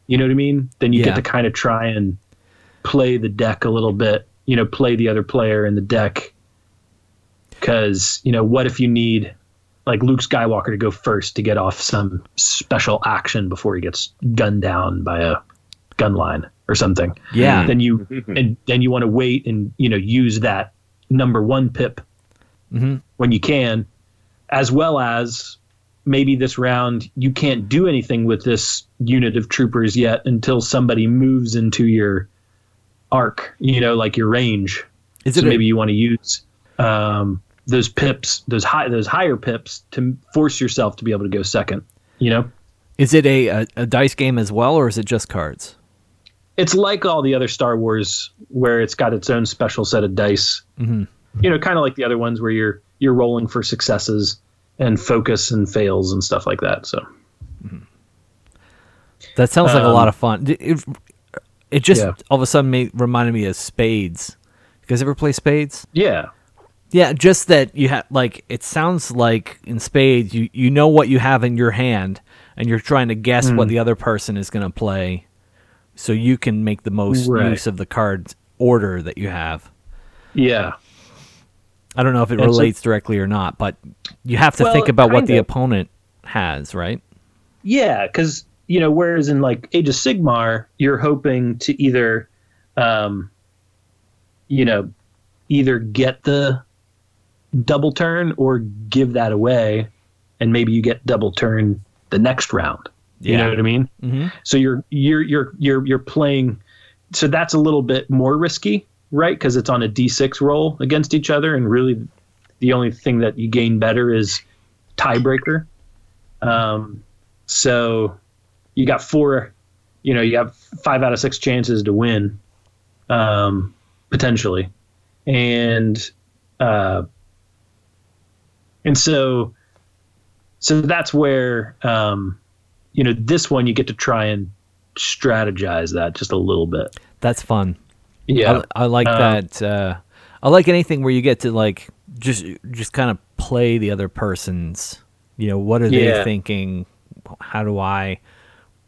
You know what I mean? Then you Yeah. get to kind of try and play the deck a little bit, you know, play the other player in the deck. Because, you know, what if you need like Luke Skywalker to go first to get off some special action before he gets gunned down by a gun line or something? yeah, Then you and then you want to wait and you know use that number one pip Mhm. when you can, as well as maybe this round you can't do anything with this unit of troopers yet until somebody moves into your arc, you know, like your range. is So it a- maybe you want to use um, those pips, those high, those higher pips, to force yourself to be able to go second. You know, is it a, a a dice game as well, or is it just cards? it's like all the other Star Wars, where it's got its own special set of dice. Mhm. You know, kind of like the other ones where you're you're rolling for successes and focus and fails and stuff like that. So That sounds like a Um, lot of fun. It, it just Yeah. all of a sudden made, reminded me of Spades. You guys ever play Spades? yeah, Yeah, just that you have like it sounds like in spades you you know what you have in your hand and you're trying to guess what the other person is going to play so you can make the most Right. use of the card order that you have. Yeah. I don't know if it And so- relates directly or not, but you have to Well, think about what the of. opponent has, right? Yeah, because you know, whereas in like Age of Sigmar, you're hoping to either, um, you know, either get the double turn or give that away, and maybe you get double turn the next round. You know what I mean? Mhm. So you're you're you're you're you're playing. So that's a little bit more risky, right? Because it's on a d6 roll against each other, and really, the only thing that you gain better is tiebreaker. Um, so you got four, you know, you have five out of six chances to win, um, potentially, and uh, and so so that's where um, you know this one you get to try and strategize that just a little bit. That's fun. Yeah, I, I like Um, that. Uh, I like anything where you get to like just just kind of play the other person's. You know, what are they Yeah. thinking? How do I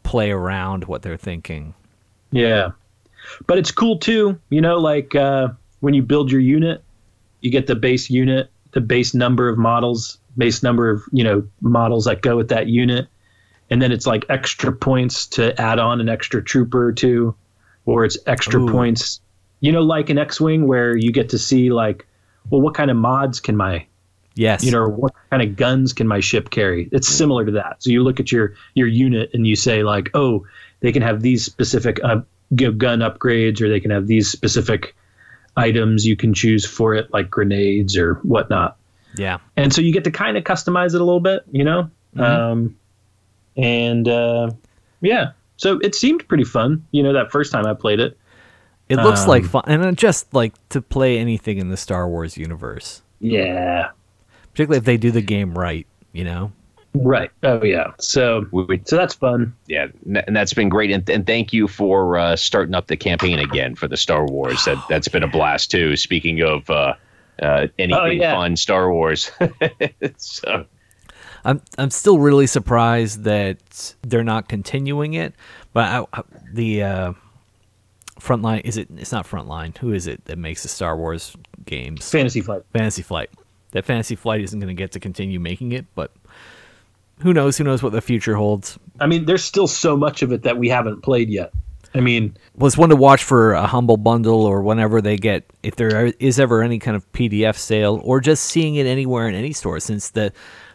play around what they're thinking? Yeah. But it's cool too, you know, like uh, when you build your unit, you get the base unit, the base number of models, base number of, you know, models that go with that unit. And then it's like extra points to add on an extra trooper or two, or it's extra Ooh. points, you know, like an X Wing where you get to see, like, well, what kind of mods can my Yes. you know, what kind of guns can my ship carry? It's similar to that. So you look at your your unit and you say like, oh, they can have these specific uh, gun upgrades, or they can have these specific items you can choose for it, like grenades or whatnot. yeah. And so you get to kind of customize it a little bit, you know. Um, and uh, yeah, so it seemed pretty fun. You know, that first time I played it. It looks like Um, fun, and just like to play anything in the Star Wars universe, Yeah. particularly if they do the game right. You know. Right. Oh yeah. So We, we, so that's fun. yeah, and that's been great. And, and thank you for uh, starting up the campaign again for the Star Wars. That that's been a blast too. Speaking of uh, uh, anything Oh, yeah. fun, Star Wars. so, I'm I'm still really surprised that they're not continuing it. But I, I- the uh, frontline is it? It's not frontline. Who is it that makes the Star Wars games? Fantasy Flight. Fantasy Flight. That Fantasy Flight isn't going to get to continue making it, but who knows? Who knows what the future holds? I mean, there's still so much of it that we haven't played yet. I mean, Well, it's one to watch for a humble bundle or whenever they get, if there is ever any kind of PDF sale or just seeing it anywhere in any store. Since the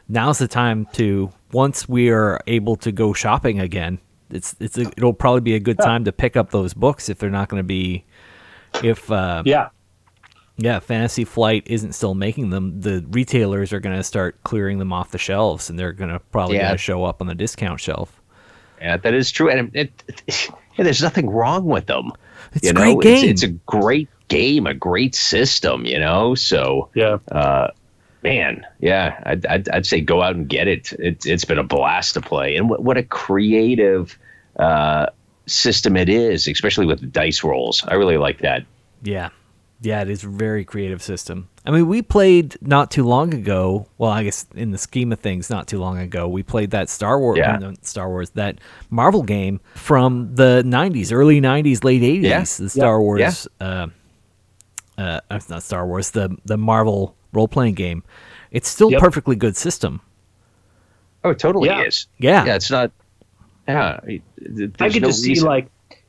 now's the time to once we are able to go shopping again, it's it's a, it'll probably be a good time to pick up those books if they're not going to be if uh, yeah, yeah Fantasy Flight isn't still making them. The retailers are going to start clearing them off the shelves and they're going to probably Yeah. going to show up on the discount shelf. yeah, that is true. And it, it, yeah, there's nothing wrong with them. It's you a know, great game. It's, it's a great game, a great system. You know, so yeah. uh, man, yeah, I'd, I'd, I'd say go out and get it. It's it's been a blast to play, and what what a creative uh, system it is, especially with the dice rolls. I really like that. Yeah. Yeah, it is a very creative system. I mean, we played not too long ago. Well, I guess in the scheme of things, not too long ago, we played that Star Wars, Yeah. no, Star Wars, that Marvel game from the '90s, early '90s, late '80s. Yeah. The Star Wars, uh, uh, uh, not Star Wars, the the Marvel role playing game. It's still Yep. perfectly good system. Oh, it totally Yeah. is. Yeah, Yeah, it's not. Yeah, it- I there's get no to see like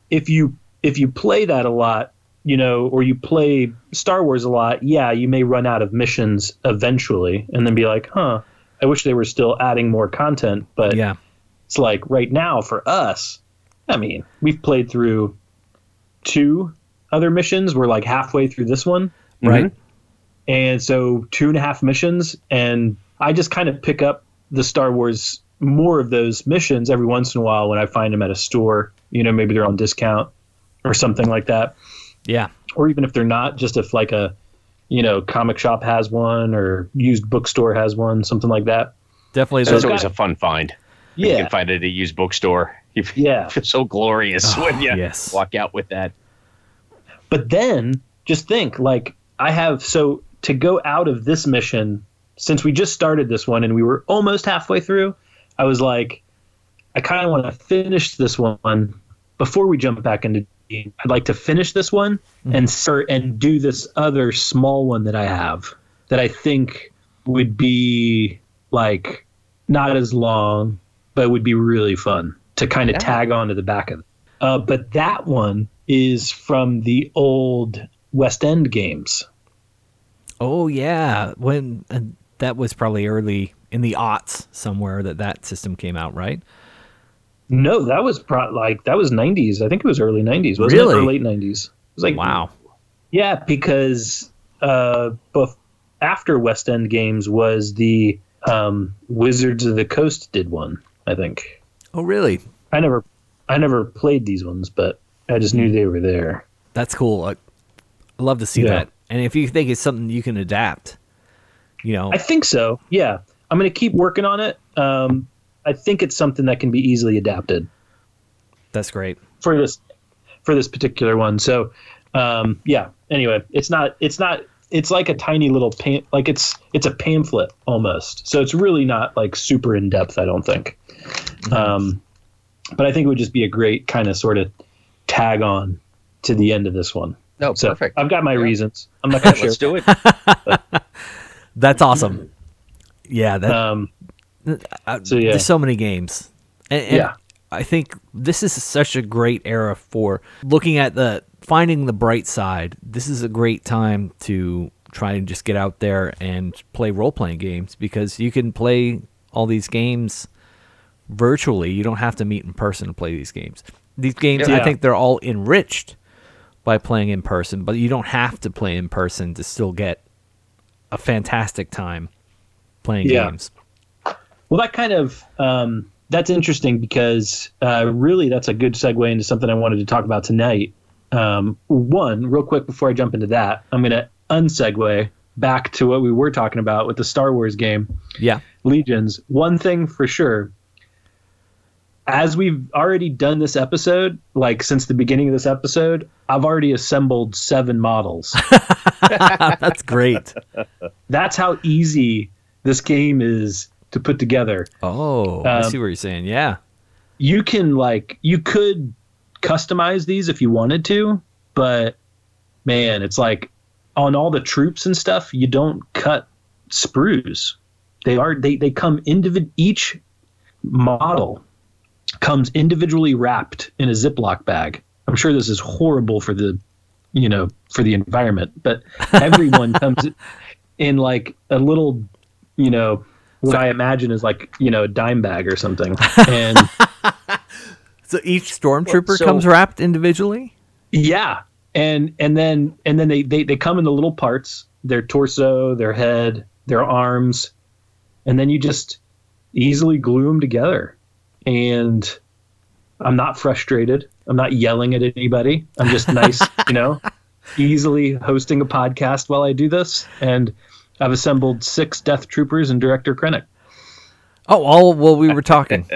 if you if you play that a lot, you know, or you play Star Wars a lot, yeah, you may run out of missions eventually, and then be like, huh, I wish they were still adding more content. But yeah, it's like right now for us, I mean, we've played through two other missions. We're like halfway through this one. right. Mm-hmm. And so two and a half missions, and I just kind of pick up the Star Wars more of those missions every once in a while when I find them at a store. You know, maybe they're on discount or something like that. Yeah, Or even if they're not, just if like a you know comic shop has one or used bookstore has one, something like that. definitely. So the- it's always got- a fun find. Yeah. You can find it at a used bookstore. You Yeah. feel so glorious Oh, when you yes. walk out with that. but then just think like I have so to go out of this mission, since we just started this one and we were almost halfway through, I was like, I kind of want to finish this one before we jump back into. I'd like to finish this one and start and do this other small one that I have that I think would be like not as long, but would be really fun to kind of tag on to the back of. It. Uh, but that one is from the old West End games. Oh yeah, when uh, that was probably early in the aughts somewhere that that system came out, right? No, that was pro- like that was '90s. I think it was early '90s. Wasn't Really? it? Or late '90s. It was like Wow. Yeah, because uh, bef- after West End games was the um, Wizards of the Coast did one. I think Oh really? I never, I never played these ones, but I just knew they were there. That's cool. I, I love to see Yeah. that. And if you think it's something you can adapt, you know, I think so. Yeah, I'm gonna keep working on it. Um, I think it's something that can be easily adapted that's great. for this for this particular one. So, um, yeah. Anyway, it's not. It's not. It's like a tiny little pam- like it's it's a pamphlet almost. So it's really not like super in depth. I don't think. Um, but I think it would just be a great kind of sort of tag on to the end of this one. No, So perfect. I've got my reasons. I'm not gonna share. Let's do it. That's awesome. Yeah, that Um, uh, so, yeah. there's so many games. And, and Yeah. I think this is such a great era for looking at the finding the bright side. This is a great time to try and just get out there and play role playing games because you can play all these games virtually. You don't have to meet in person to play these games. These games, I think they're all enriched by playing in person, but you don't have to play in person to still get a fantastic time playing Yeah. games. Well, that kind of um, that's interesting because uh, really that's a good segue into something I wanted to talk about tonight. Um, one, real quick before I jump into that, I'm going to unsegue back to what we were talking about with the Star Wars game Yeah. Legions. One thing for sure, as we've already done this episode, like since the beginning of this episode, I've already assembled seven models. That's great. that's how easy this game is to put together. Oh, I Um, see what you're saying. Yeah. you can like you could customize these if you wanted to but man it's like on all the troops and stuff you don't cut sprues they are they, they come individ each model comes individually wrapped in a ziploc bag i'm sure this is horrible for the you know for the environment but everyone comes in like a little you know what i imagine is like you know a dime bag or something and So each stormtrooper so- comes wrapped individually? Yeah, and and then and then they, they they come in the little parts, their torso, their head, their arms, and then you just easily glue them together. And I'm not frustrated. I'm not yelling at anybody. I'm just nice, you know, easily hosting a podcast while I do this. And I've assembled six Death Troopers and Director Krennic, Oh, all while we were talking.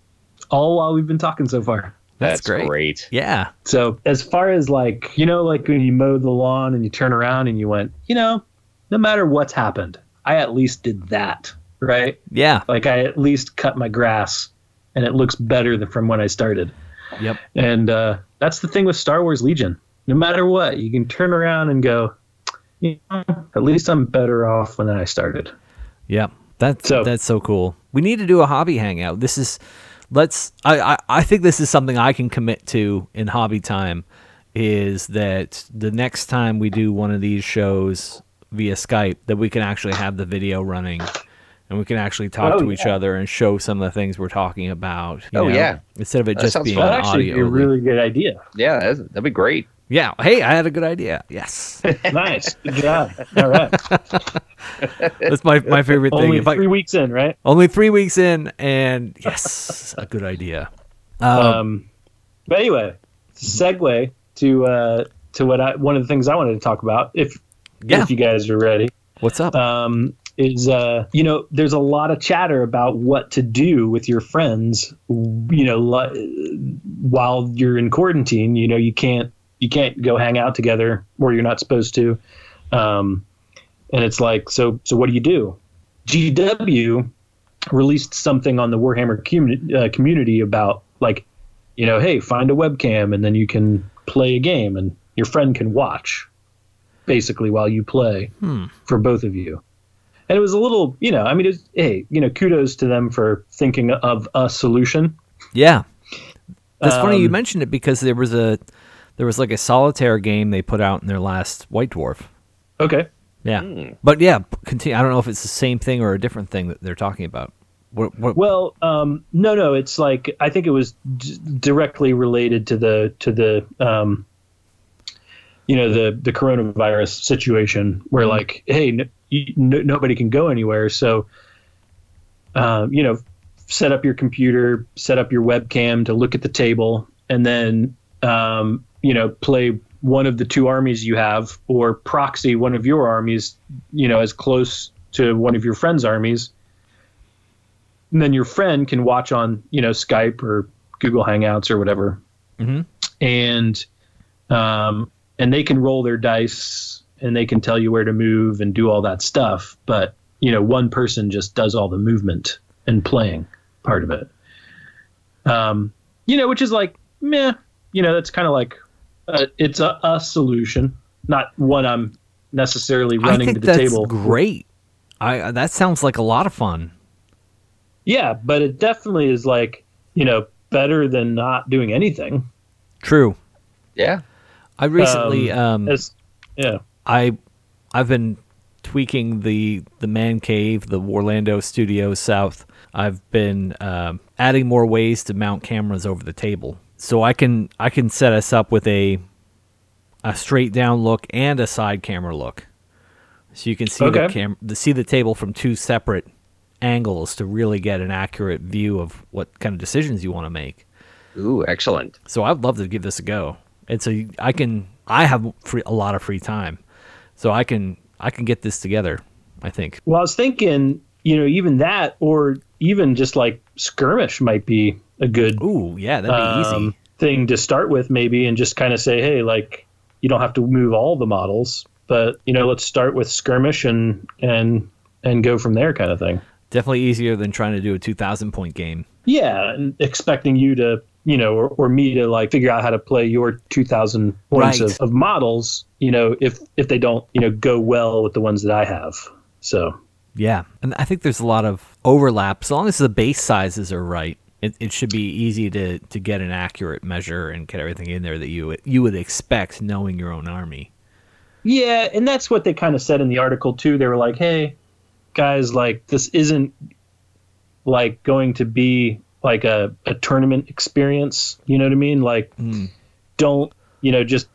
all while we've been talking so far. That's, That's great. great. Yeah. So as far as like you know, like when you mowed the lawn and you turn around and you went, you know, no matter what's happened, I at least did that, right? Yeah. Like I at least cut my grass, and it looks better than from when I started. Yep. And uh, that's the thing with Star Wars Legion. No matter what, you can turn around and go, you know, at least I'm better off when I started. Yep. That's So- that's so cool. We need to do a hobby hangout. This is let's I, I I think this is something I can commit to in hobby time is that the next time we do one of these shows via Skype that we can actually have the video running and we can actually talk Oh, to each other and show some of the things we're talking about. you Oh, know, yeah. Instead of it That just being fun. That'd an actually audio. be a really good idea. Yeah, that's, that'd be great. Yeah. Hey, I had a good idea. Yes. nice, good job. All right, That's my, my favorite thing. only If I, three weeks in, right? only three weeks in, and yes, a good idea. Um, Um, but anyway, segue to uh, to what I one of the things I wanted to talk about. If Yeah. if you guys are ready, what's up? um, is uh, you know there's a lot of chatter about what to do with your friends. You know, li- while you're in quarantine, you know you can't you can't go hang out together, or you're not supposed to. Um, and it's like, so so what do you do? GW released something on the Warhammer community, uh, community about like, you know, hey, find a webcam and then you can play a game and your friend can watch, basically while you play for both of you. And it was a little, you know, I mean, it's, hey, you know, kudos to them for thinking of a solution. Yeah. That's funny you Um, mentioned it because there was a there was like a solitaire game they put out in their last White Dwarf. Okay. Yeah. But yeah, continue. I don't know if it's the same thing or a different thing that they're talking about. What, what, Well, um, no, no, it's like I think it was d- directly related to the to the um, you know the the coronavirus situation where like, hey, n- you, nobody can go anywhere, so um, you know, set up your computer, set up your webcam to look at the table, and then um, you know play one of the two armies you have, or proxy one of your armies, you know, as close to one of your friends' armies. And then your friend can watch on you know Skype or Google Hangouts or whatever, Mhm. and um, and they can roll their dice and they can tell you where to move and do all that stuff. But you know, one person just does all the movement and playing part of it. Um, you know, which is like meh. You know, that's kind of like uh, it's a, a solution, not one I'm necessarily I running think to the that's table. great. I that sounds like a lot of fun. Yeah, but it definitely is like, you know, better than not doing anything. True. Yeah. I recently um, As, yeah. I I've been tweaking the the man cave, the Orlando Studio South. I've been um, adding more ways to mount cameras over the table, so I can I can set us up with a a straight down look and a side camera look, so you can see the cam the see the table from two separate angles to really get an accurate view of what kind of decisions you want to make. Ooh, excellent. So I'd love to give this a go. And so I can I have free, a lot of free time. So I can I can get this together, I think. Well, I was thinking, you know, even that or even just like skirmish might be a good Ooh, yeah, that'd be easy. um, thing to start with, maybe, and just kind of say, hey, like, you don't have to move all the models, but, you know, let's start with skirmish and, and, and go from there kind of thing. Definitely easier than trying to do a 2000 point game. Yeah, and expecting you to, you know, or, or me to like figure out how to play your 2,000 points Right. of, of models, you know, if if they don't, you know, go well with the ones that I have. So Yeah. And I think there's a lot of overlap. So long as the base sizes are right, it, it should be easy to, to get an accurate measure and get everything in there that you would- you would expect knowing your own army. yeah, and that's what they kind of said in the article too. They were like, hey, guys, like this isn't like going to be like a, a tournament experience. You know what I mean? Like, don't you know just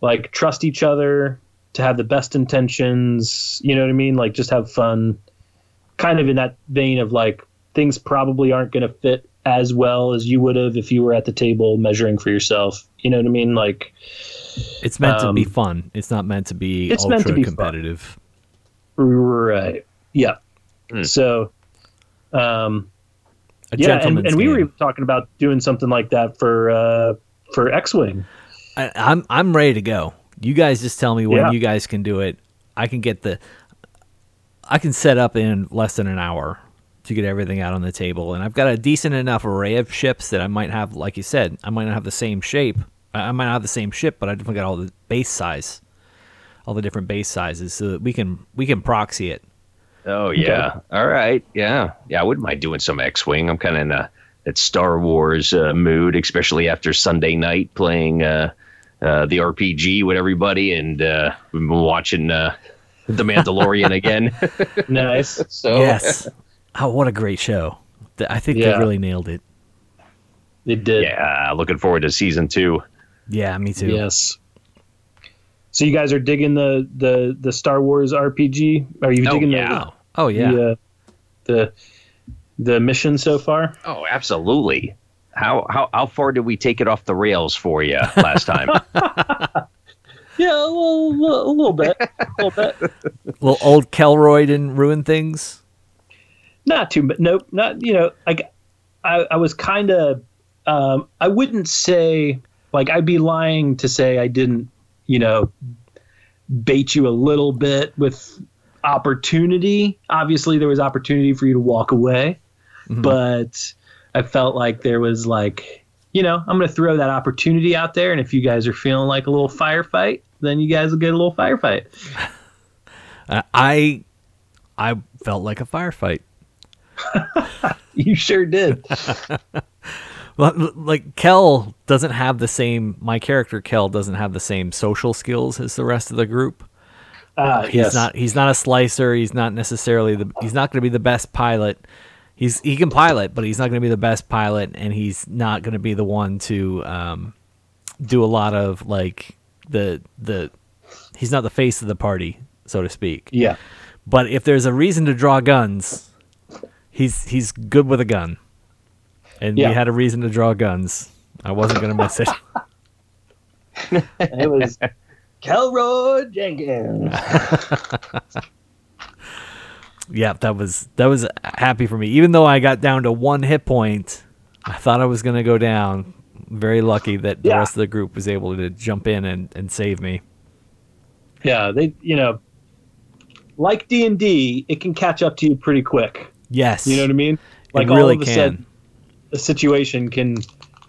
like trust each other to have the best intentions you know what i mean like just have fun kind of in that vein of like things probably aren't going to fit as well as you would have if you were at the table measuring for yourself you know what i mean like It's meant to be Um, fun. It's not meant to be it's ultra meant to be fun. competitive. right yeah Hmm. so um A yeah and, gentleman's and we were even talking about doing something like that for uh for x-wing I, I'm I'm ready to go. You guys just tell me when Yeah. you guys can do it. I can get the. I can set up in less than an hour to get everything out on the table, and I've got a decent enough array of ships that I might have, like you said, I might not have the same shape. I I might not have the same ship, but I definitely got all the base size, all the different base sizes, so that we can we can proxy it. Oh yeah. All right. Yeah. Yeah. I wouldn't mind doing some X-wing. I'm kind of in a that Star Wars uh, mood, especially after Sunday night playing uh, uh, the RPG with everybody, and uh, we've been watching uh, The Mandalorian again. nice so Yes. oh, what a great show! I think Yeah. they really nailed it. they did yeah, looking forward to season two. Yeah, me too. Yes. So you guys are digging the the the Star Wars RPG? Are you Oh, digging yeah. Oh, oh the yeah. the, uh, the the mission so far? Oh, absolutely. How how how far did we take it off the rails for you last time? Yeah, a little, a little bit, a little bit. Well, old Kelroy didn't ruin things. Not too, but nope, not you know. Like I, I was kind of. Um, I wouldn't say like I'd be lying to say I didn't, you know, bait you a little bit with opportunity. Obviously, there was opportunity for you to walk away, but I felt like there was like, you know, I'm going to throw that opportunity out there, and if you guys are feeling like a little firefight, then you guys will get a little firefight. Uh, I I felt like a firefight. You sure did. Well, like Kel doesn't have the same. My character Kel doesn't have the same social skills as the rest of the group. Uh, He's yes. not. He's not a slicer. He's not necessarily the. He's not going to be the best pilot. He's he can pilot, but he's not going to be the best pilot, and he's not going to be the one to um, do a lot of like the the. He's not the face of the party, so to speak. Yeah. But if there's a reason to draw guns, he's he's good with a gun. And Yeah. we had a reason to draw guns. I wasn't gonna miss it. It was Kelroy Jenkins. yeah, that was that was happy for me. Even though I got down to one hit point, I thought I was gonna go down. Very lucky that the Yeah. rest of the group was able to jump in and, and save me. Yeah, they you know, like D and D, it can catch up to you pretty quick. Yes. You know what I mean? Like really all of a can. sudden, a situation can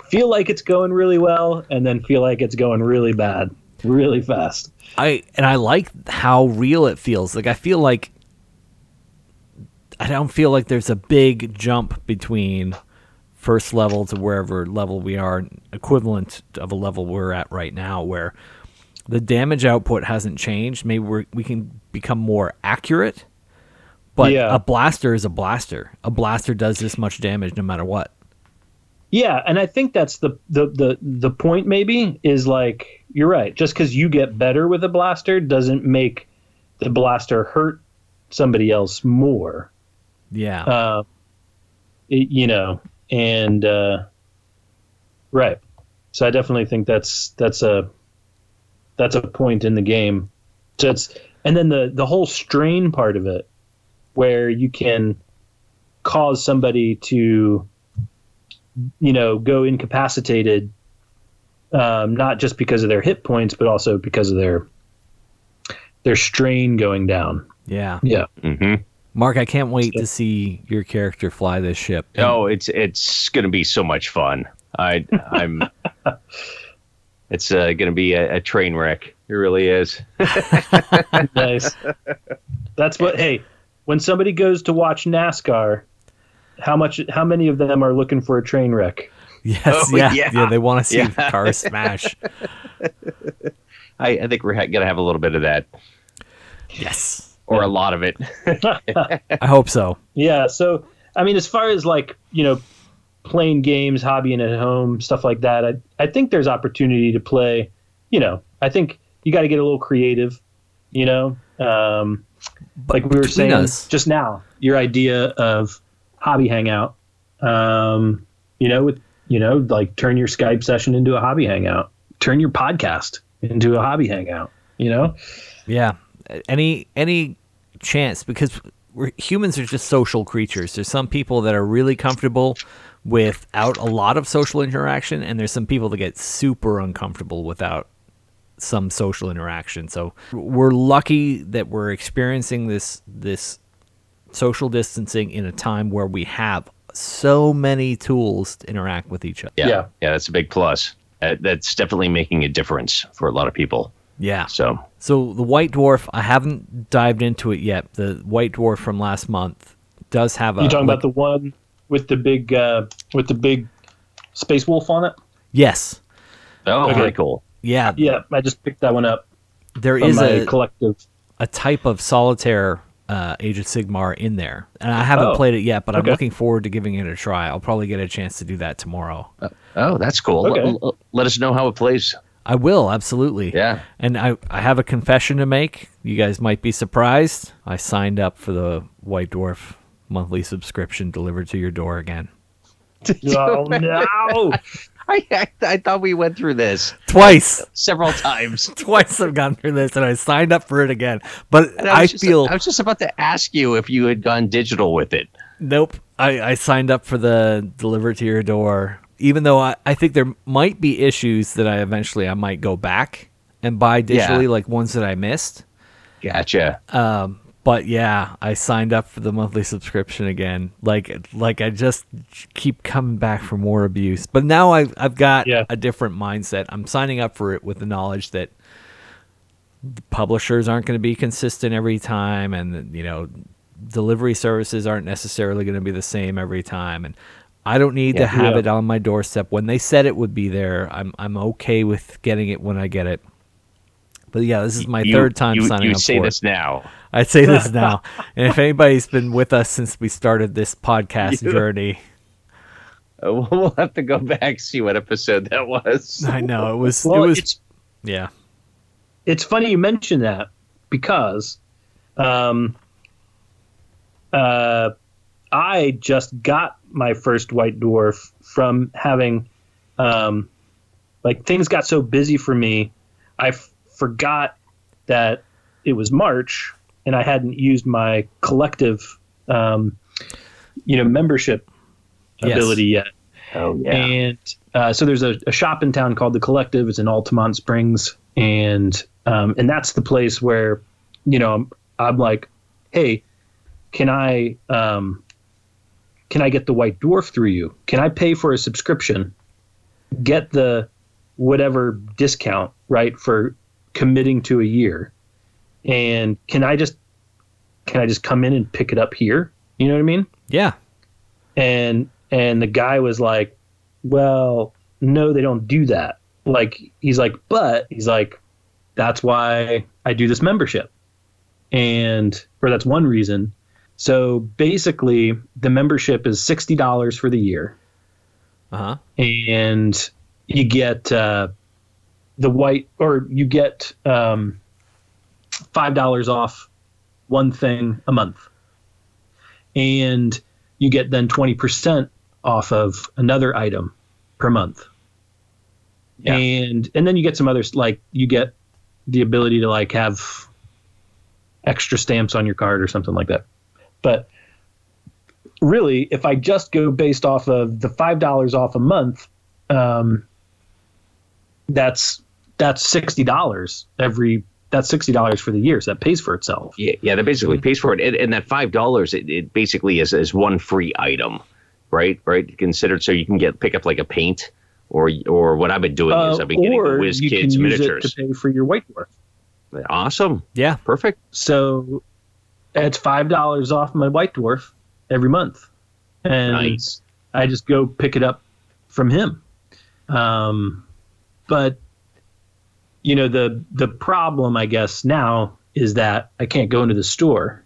feel like it's going really well, and then feel like it's going really bad, really fast. I and I like how real it feels. Like I feel like I don't feel like there's a big jump between first level to wherever level we are, equivalent of a level we're at right now, where the damage output hasn't changed. Maybe we we can become more accurate, but Yeah. a blaster is a blaster. A blaster does this much damage no matter what. Yeah, and I think that's the the the the point. Maybe is like you're right. Just because you get better with a blaster doesn't make the blaster hurt somebody else more. Yeah. uh, it- you know, and uh, right. So I definitely think that's that's a that's a point in the game. So it's and then the the whole strain part of it, where you can cause somebody to, you know, go incapacitated, um, not just because of their hit points, but also because of their their strain going down. yeah. Yeah. hmm Mark, I can't wait to see your character fly this ship. Oh, it's it's going to be so much fun. I I'm. it's uh, going to be a, a train wreck. It really is. nice. That's what. Hey, when somebody goes to watch NASCAR, how much? How many of them are looking for a train wreck? Yes, Oh, yeah, yeah. yeah, They want to see Yeah. the car smash. I, I think we're going to have a little bit of that, yes, or a lot of it. I hope so. Yeah. So, I mean, as far as like you know, playing games, hobbying at home, stuff like that, I I think there's opportunity to play. You know, I think you got to get a little creative. You know, um, like we were saying us- just now, your idea of hobby hangout. Um, you know, with you know, like turn your Skype session into a hobby hangout. Turn your podcast into a hobby hangout. You know, Yeah, any any chance because humans are just social creatures. There's some people that are really comfortable without a lot of social interaction, and there's some people that get super uncomfortable without some social interaction. So we're lucky that we're experiencing this this social distancing in a time where we have so many tools to interact with each other. Yeah, Yeah. yeah, that's a big plus. Uh, that's definitely making a difference for a lot of people. Yeah. So So the White Dwarf, I haven't dived into it yet. The White Dwarf from last month does have a. you talking like- about the one with the big uh, with the big space wolf on it? Yes. oh, Okay. very cool. Yeah. Yeah, I just picked that one up There from is my a, collective. a type of solitaire uh, Age of Sigmar in there, and I haven't Oh, played it yet, but I'm looking forward to giving it a try. I'll probably get a chance to do that tomorrow. Oh, that's cool. Okay. Let, let- let us know how it plays. I will absolutely. Yeah. And I, I have a confession to make. You guys might be surprised. I signed up for the White Dwarf monthly subscription delivered to your door again. Oh no! I, I I thought we went through this Twice. several times. Twice I've gone through this, and I signed up for it again. But And I, was just- feel I was just about to ask you if you had gone digital with it. nope. I, I signed up for the deliver to your door, even though I, I think there might be issues that I eventually I might go back and buy digitally Yeah. like ones that I missed. Gotcha. Um, But yeah, I signed up for the monthly subscription again. Like like I just keep coming back for more abuse. But now I've I've got Yeah. a different mindset. I'm signing up for it with the knowledge that the publishers aren't going to be consistent every time and you know delivery services aren't necessarily going to be the same every time and I don't need to have Yeah. it on my doorstep when they said it would be there. I'm I'm okay with getting it when I get it. But yeah, this is my You- third time you, signing you up say for this it. now. I say this now, and if anybody's been with us since we started this podcast You- journey, Uh, We'll have to go back see what episode that was. I know it was Well, it was it's yeah. It's funny you mention that because um, uh, I just got my first white dwarf from having um, like things got so busy for me, I f- forgot that it was March and I hadn't used my collective, um, you know, membership Yes. ability yet. Oh yeah. And uh, so there's a, a shop in town called the Collective. It's in Altamonte Springs, and um, and that's the place where, you know, I'm, I'm like, hey, can I um, can I get the White Dwarf through you? Can I pay for a subscription, get the whatever discount right for committing to a year, and can I just can I just come in and pick it up here? You know what I mean? yeah. And and the guy was like well no they don't do that. Like he's like but he's like that's why i do this membership. And or that's one reason. So basically the membership is $60 for the year. Uh huh and you get uh, the white or you get um, five dollars off one thing a month. And you get then 20% off of another item per month. Yeah. and and then you get some others like you get the ability to like have extra stamps on your card or something like that. But really if i just go based off of the five dollars off a month um, that's that's sixty dollars every that's sixty dollars for the year so that pays for itself Yeah, yeah, that basically pays for it, and, and that five dollars, it, it basically is, is one free item, right? Right, considered so you can get pick up like a paint, or or what I've been doing is Uh, I've been getting the or Whiz you Kids can use miniatures. it to pay for your white dwarf Awesome, yeah perfect. so it's five dollars off my white dwarf every month and Nice. I just go pick it up from him. Um, but you know the the problem I guess now is that I can't go into the store.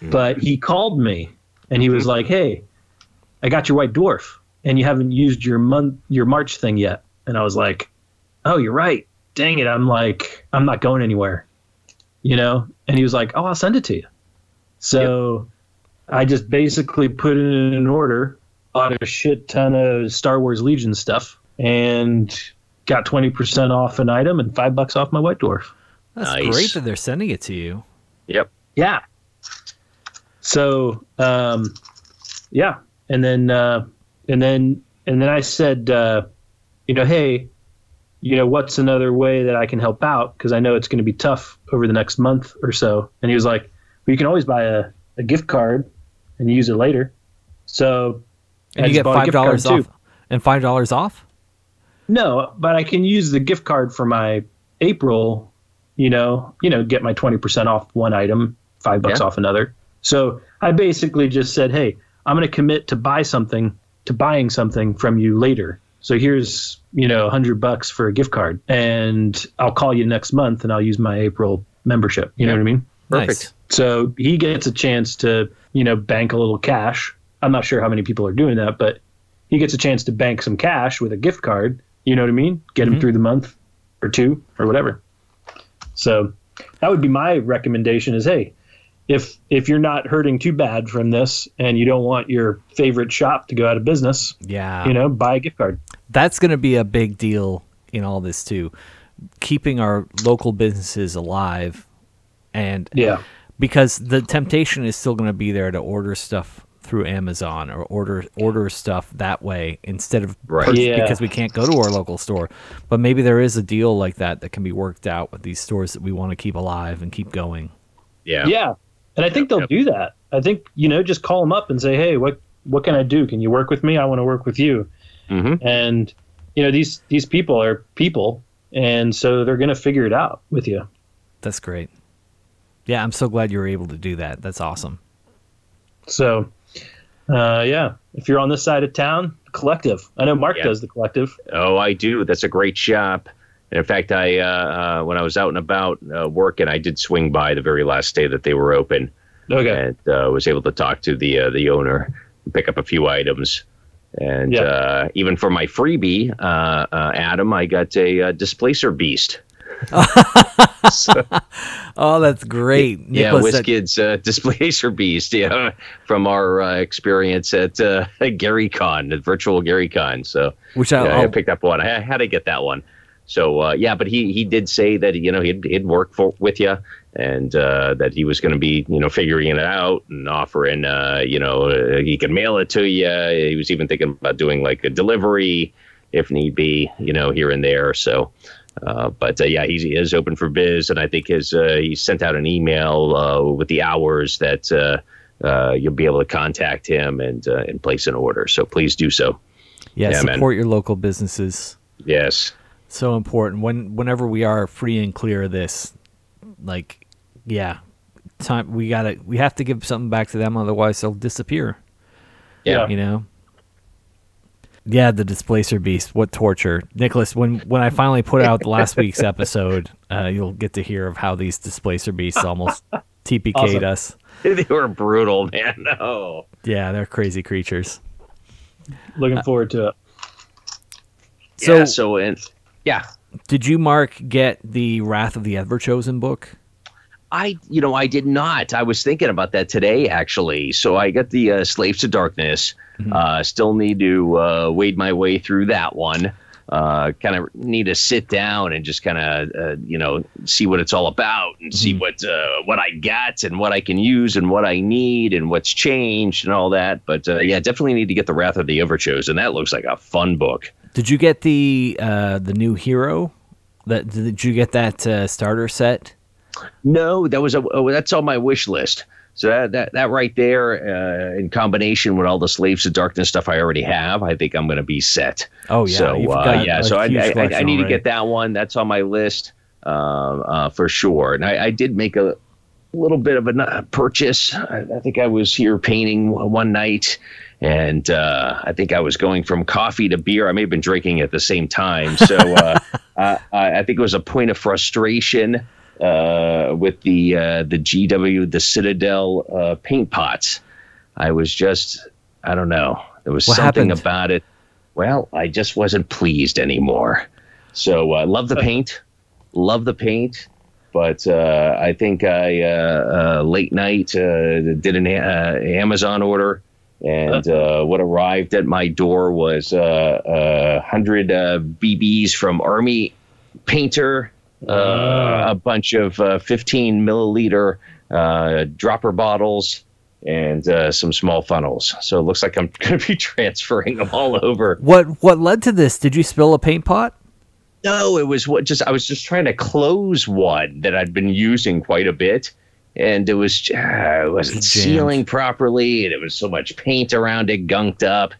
Mm. But he called me and he was mm-hmm. like, "Hey, I got your white dwarf, and you haven't used your month your March thing yet." And I was like, "Oh, you're right. Dang it! I'm like I'm not going anywhere." You know? And he was like, "Oh, I'll send it to you." So I just basically put it in an order, bought a shit ton of Star Wars Legion stuff, and got 20% off an item and five bucks off my White Dwarf. that's Nice. great that they're sending it to you Yep. Yeah. So, um, yeah. And then, uh, and then, and then I said, uh, you know, hey, you know, what's another way that I can help out? Because I know it's going to be tough over the next month or so. And he was like, well, you can always buy a, a gift card and use it later. So, and I you get five gift card dollars too. off and five dollars off No, but I can use the gift card for my April, you know, you know, get my 20% off one item, 5 bucks Yeah. off another. So, I basically just said, "Hey, I'm going to commit to buy something, to buying something from you later. So here's, you know, 100 bucks for a gift card and I'll call you next month and I'll use my April membership." You know what I mean? Perfect. nice So, he gets a chance to, you know, bank a little cash. I'm not sure how many people are doing that, but he gets a chance to bank some cash with a gift card. You know what I mean? Get him mm-hmm. through the month or two or whatever. So that would be my recommendation is hey, if if you're not hurting too bad from this and you don't want your favorite shop to go out of business, yeah you know, buy a gift card. that's going to be a big deal in all this too keeping our local businesses alive and Yeah. because the temptation is still going to be there to order stuff through Amazon or order order stuff that way instead of Right. purchase- Yeah. because we can't go to our local store. But maybe there is a deal like that that can be worked out with these stores that we want to keep alive and keep going. Yeah. Yeah, and I think they'll Yep. do that. I think you know, just call them up and say, "Hey, what what can I do? Can you work with me? I want to work with you." hmm And you know, these these people are people, and so they're going to figure it out with you. That's great. Yeah, I'm so glad you were able to do that. That's awesome. So, uh, yeah, if you're on this side of town, collective. I know Mark Yeah. does the collective. Oh, I do. That's a great shop. And in fact, I uh, uh, when I was out and about uh, working, I did swing by the very last day that they were open, Okay. and uh, was able to talk to the uh, the owner, and pick up a few items, and Yeah. uh, even for my freebie, uh, uh, Adam, I got a uh, displacer beast. So- Oh, that's great. yeah, Nicholas, that- WizKids uh, displacer beast. Yeah, from our uh, experience at uh, Gary Con, the virtual Gary Con. So which I, yeah, I picked up one. I had to get that one. So uh, yeah, but he he did say that you know he'd he'd work for with you and uh, that he was going to be you know figuring it out and offering uh, you know uh, he could mail it to you. He was even thinking about doing like a delivery if need be, you know here and there. So. Uh, but uh, yeah, he's, he is open for biz, and I think his uh, he sent out an email uh, with the hours that uh, uh, you'll be able to contact him and uh, and place an order. So please do so. yeah, yeah, man. support your local businesses. Yes. So important. When whenever we are free and clear of this, like, yeah, time we gotta we have to give something back to them, otherwise they'll disappear. Yeah. You know. Yeah, the displacer beast. What torture, Nicholas. When when I finally put out last week's episode, uh, you'll get to hear of how these displacer beasts almost TPK'd Awesome. us. they were brutal, man. No. Yeah, they're crazy creatures. Looking forward to it. So- yeah, so and yeah, Did you, Mark, get the Wrath of the Everchosen book? I you know I did not. I was thinking about that today actually. So I got the uh, Slaves to Darkness. Uh, still need to uh, wade my way through that one. Uh, kind of need to sit down and just kind of uh, you know see what it's all about and see what uh, what I got and what I can use and what I need and what's changed and all that. But uh, yeah, definitely need to get the Wrath of the Everchosen. That looks like a fun book. Did you get the uh, the new hero? That did you get that uh, starter set? No, that was a oh, that's on my wish list. So that that, that right there, uh, in combination with all the Slaves of Darkness stuff I already have, I think I'm going to be set. Oh yeah, so uh, yeah, so I, I, I, I need to get that one. That's on my list um, uh, for sure. And I, I did make a little bit of a purchase. I, I think I was here painting one night. And uh, I think I was going from coffee to beer. I may have been drinking at the same time. So uh, uh, I I think it was a point of frustration uh, with the uh, the GW, the Citadel uh, paint pots. I was just, I don't know. There was What something happened? about it. Well, I just wasn't pleased anymore. So uh, love the paint, love the paint, but uh, I think I uh, uh, late night uh, did an uh, Amazon order, and uh, what arrived at my door was uh, uh, hundred uh, BBs from Army Painter, uh, a bunch of uh, 15 milliliter uh, dropper bottles. And uh, some small funnels. So it looks like I'm going to be transferring them all over. What what led to this? Did you spill a paint pot? No, it was what just I was just trying to close one that I'd been using quite a bit, and it was uh, it wasn't Jammed. sealing properly, and it was so much paint around it, gunked up,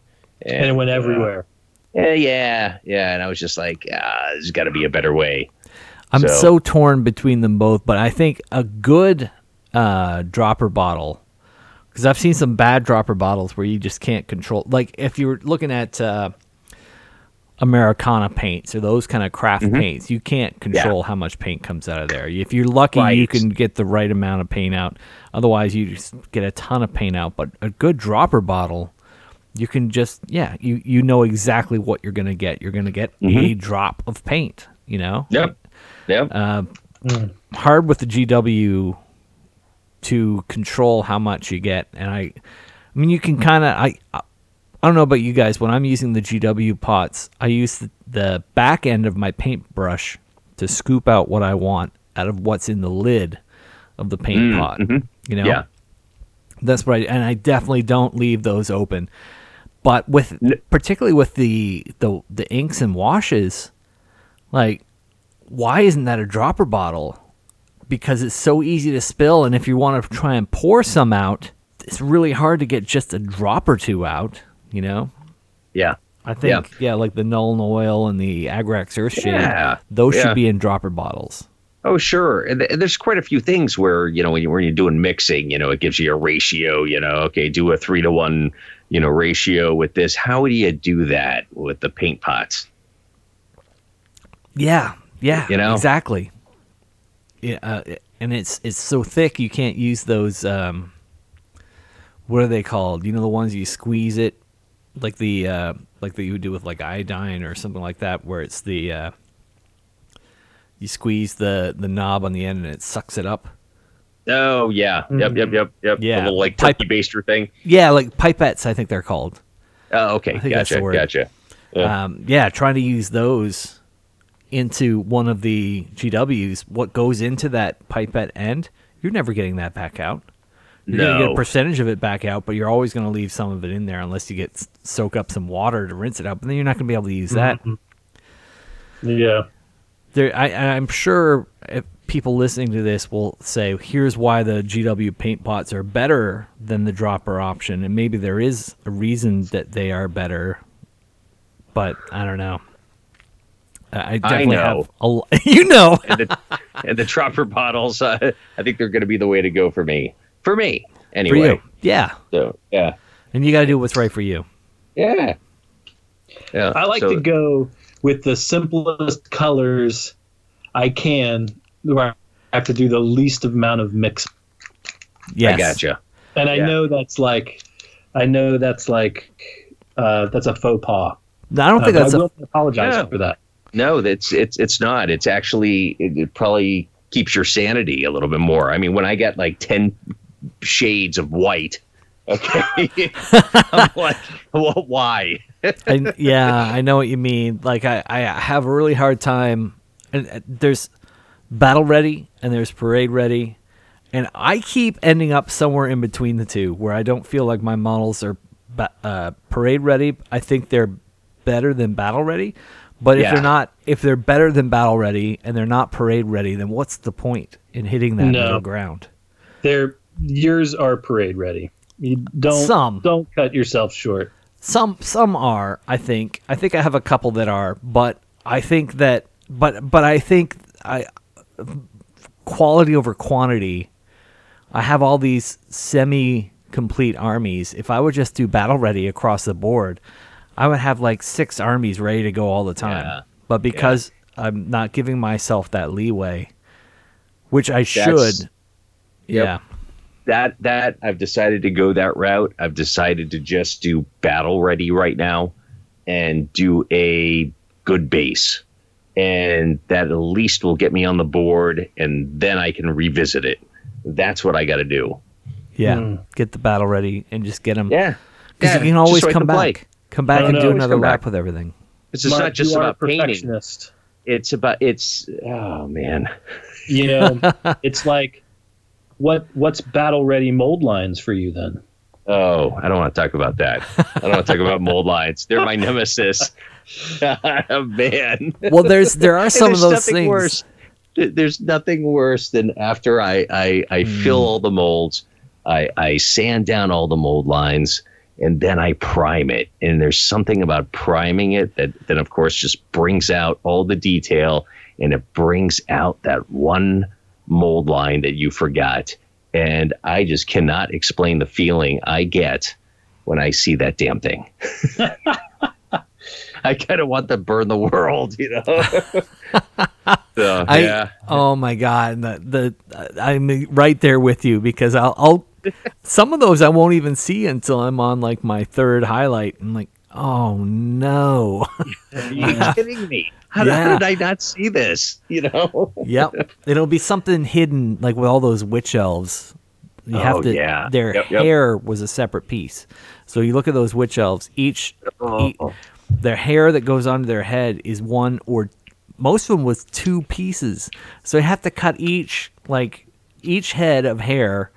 And it went everywhere. Yeah, yeah, yeah, and I was just like, ah, there's got to be a better way. I'm so, So- torn between them both, but I think a good uh, dropper bottle, because I've seen some bad dropper bottles where you just can't control. Like if you're looking at uh, Americana paints or those kind of craft Mm-hmm. paints, you can't control how much paint comes out of there. If you're lucky, you can get the right amount of paint out. Otherwise, you just get a ton of paint out. But a good dropper bottle. You can just yeah, you you know exactly what you're gonna get. You're gonna get Mm-hmm. a drop of paint. You know, Yep, yep. uh, mm. hard with the GW to control how much you get, and I, I mean, you can kind of I. I I don't know about you guys. When I'm using the GW pots, I use the, the back end of my paintbrush to scoop out what I want out of what's in the lid of the paint mm, pot. Mm-hmm. You know, yeah, That's right, and I definitely don't leave those open. But with particularly with the the the inks and washes, like why isn't that a dropper bottle? Because it's so easy to spill, and if you want to try and pour some out, it's really hard to get just a drop or two out. You know, Yeah. I think yeah, like the Nuln Oil and the Agrax Earthshade, Yeah, those yeah. should be in dropper bottles. Oh, sure. And th- there's quite a few things where you know when, you, when you're doing mixing, you know, it gives you a ratio. You know, okay, do a three to one, you know, ratio with this. How do you do that with the paint pots? Yeah, yeah, You know? exactly. Yeah, uh, and it's it's so thick you can't use those. Um, what are they called? You know the ones you squeeze it, like the uh, like that you would do with like iodine or something like that, where it's the uh, you squeeze the the knob on the end and it sucks it up. Oh yeah, yep, yep, yep, yep. Yeah. the little like Pipe- turkey baster thing. Yeah, like pipettes, I think they're called. Oh, okay, I think that's gotcha, the word. gotcha. Yeah. Um, yeah, trying to use those into one of the GWs. What goes into that pipette end, you're never getting that back out. You're going to get a percentage of it back out, but you're always going to leave some of it in there unless you get soak up some water to rinse it out. But then you're not going to be able to use that. Mm-hmm. Yeah. There, I, I'm sure if people listening to this will say, "Here's why the GW paint pots are better than the dropper option," and maybe there is a reason that they are better, but I don't know. I I definitely know. have a, l- you know. and, the, and the dropper bottles, uh, I think they're going to be the way to go for me. For me, for anyway. you, yeah, So yeah, and you got to do what's right for you. yeah, yeah. I like so- to go with the simplest colors I can, where I have to do the least amount of mix. Yes, I gotcha. And I Yeah. know that's like, I know that's like, uh, that's a faux pas. No, I don't Uh, think but that's I a, will apologize Yeah. for that. No, that's it's it's not. It's actually it, it probably keeps your sanity a little bit more. I mean, when I get like ten shades of white, okay, I'm like, well, why? I, yeah, I know what you mean. Like I, I have a really hard time. And uh, there's battle ready and there's parade ready, and I keep ending up somewhere in between the two, where I don't feel like my models are uh, parade ready. I think they're better than battle ready, but if Yeah. they're not, if they're better than battle ready and they're not parade ready, then what's the point in hitting that No. middle ground? They're, yours are parade ready. You don't, Some. don't cut yourself short. Some some are, I think. I think I have a couple that are, but I think that but but I think I quality over quantity. I have all these semi complete armies. If I would just do battle ready across the board, I would have like six armies ready to go all the time. Yeah. But because I'm not giving myself that leeway, which I That's- should. Yep. Yeah. that that I've decided to go that route. I've decided to just do battle ready right now and do a good base. And that at least will get me on the board and then I can revisit it. That's what I got to do. Yeah. Hmm. Get the battle ready and just get them. Yeah. Because Yeah, you can always just so I come back. play. Come back No, and no, do always another lap back. with everything. This is Mark, not just about painting. perfectionist. It's about it's oh man. You know, it's like, what what's battle ready mold lines for you then? Oh, I don't want to talk about that. I don't want to talk about mold lines. They're my nemesis. man. Well, there's there are some of those things. Worse. There's nothing worse than after I I, I Hmm. fill all the molds, I I sand down all the mold lines, and then I prime it. And there's something about priming it that then of course just brings out all the detail, and it brings out that one mold line that you forgot. And I just cannot explain the feeling I get when I see that damn thing. I kind of want to burn the world, you know. So, I, yeah. Oh my god, the, the I'm right there with you because I'll, I'll some of those I won't even see until I'm on like my third highlight. I'm like, oh no. Are you kidding me? How, Yeah. how did I not see this? You know? yep, it'll be something hidden like with all those witch elves. You have Oh, to. yeah. Their Yep, yep. hair was a separate piece. So you look at those witch elves. Each, Oh. ea- their hair that goes onto their head is one or most of them was two pieces. So you have to cut each like each head of hair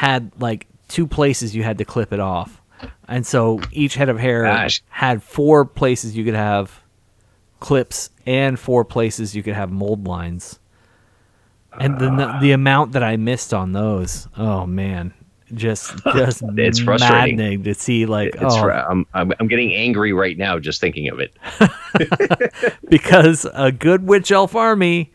had like two places you had to clip it off, and so each head of hair Gosh. had four places you could have clips and four places you could have mold lines. And the Ah. the amount that I missed on those, oh man, just just It's frustrating. maddening to see like It's oh I'm, I'm I'm getting angry right now just thinking of it. because a good witch elf army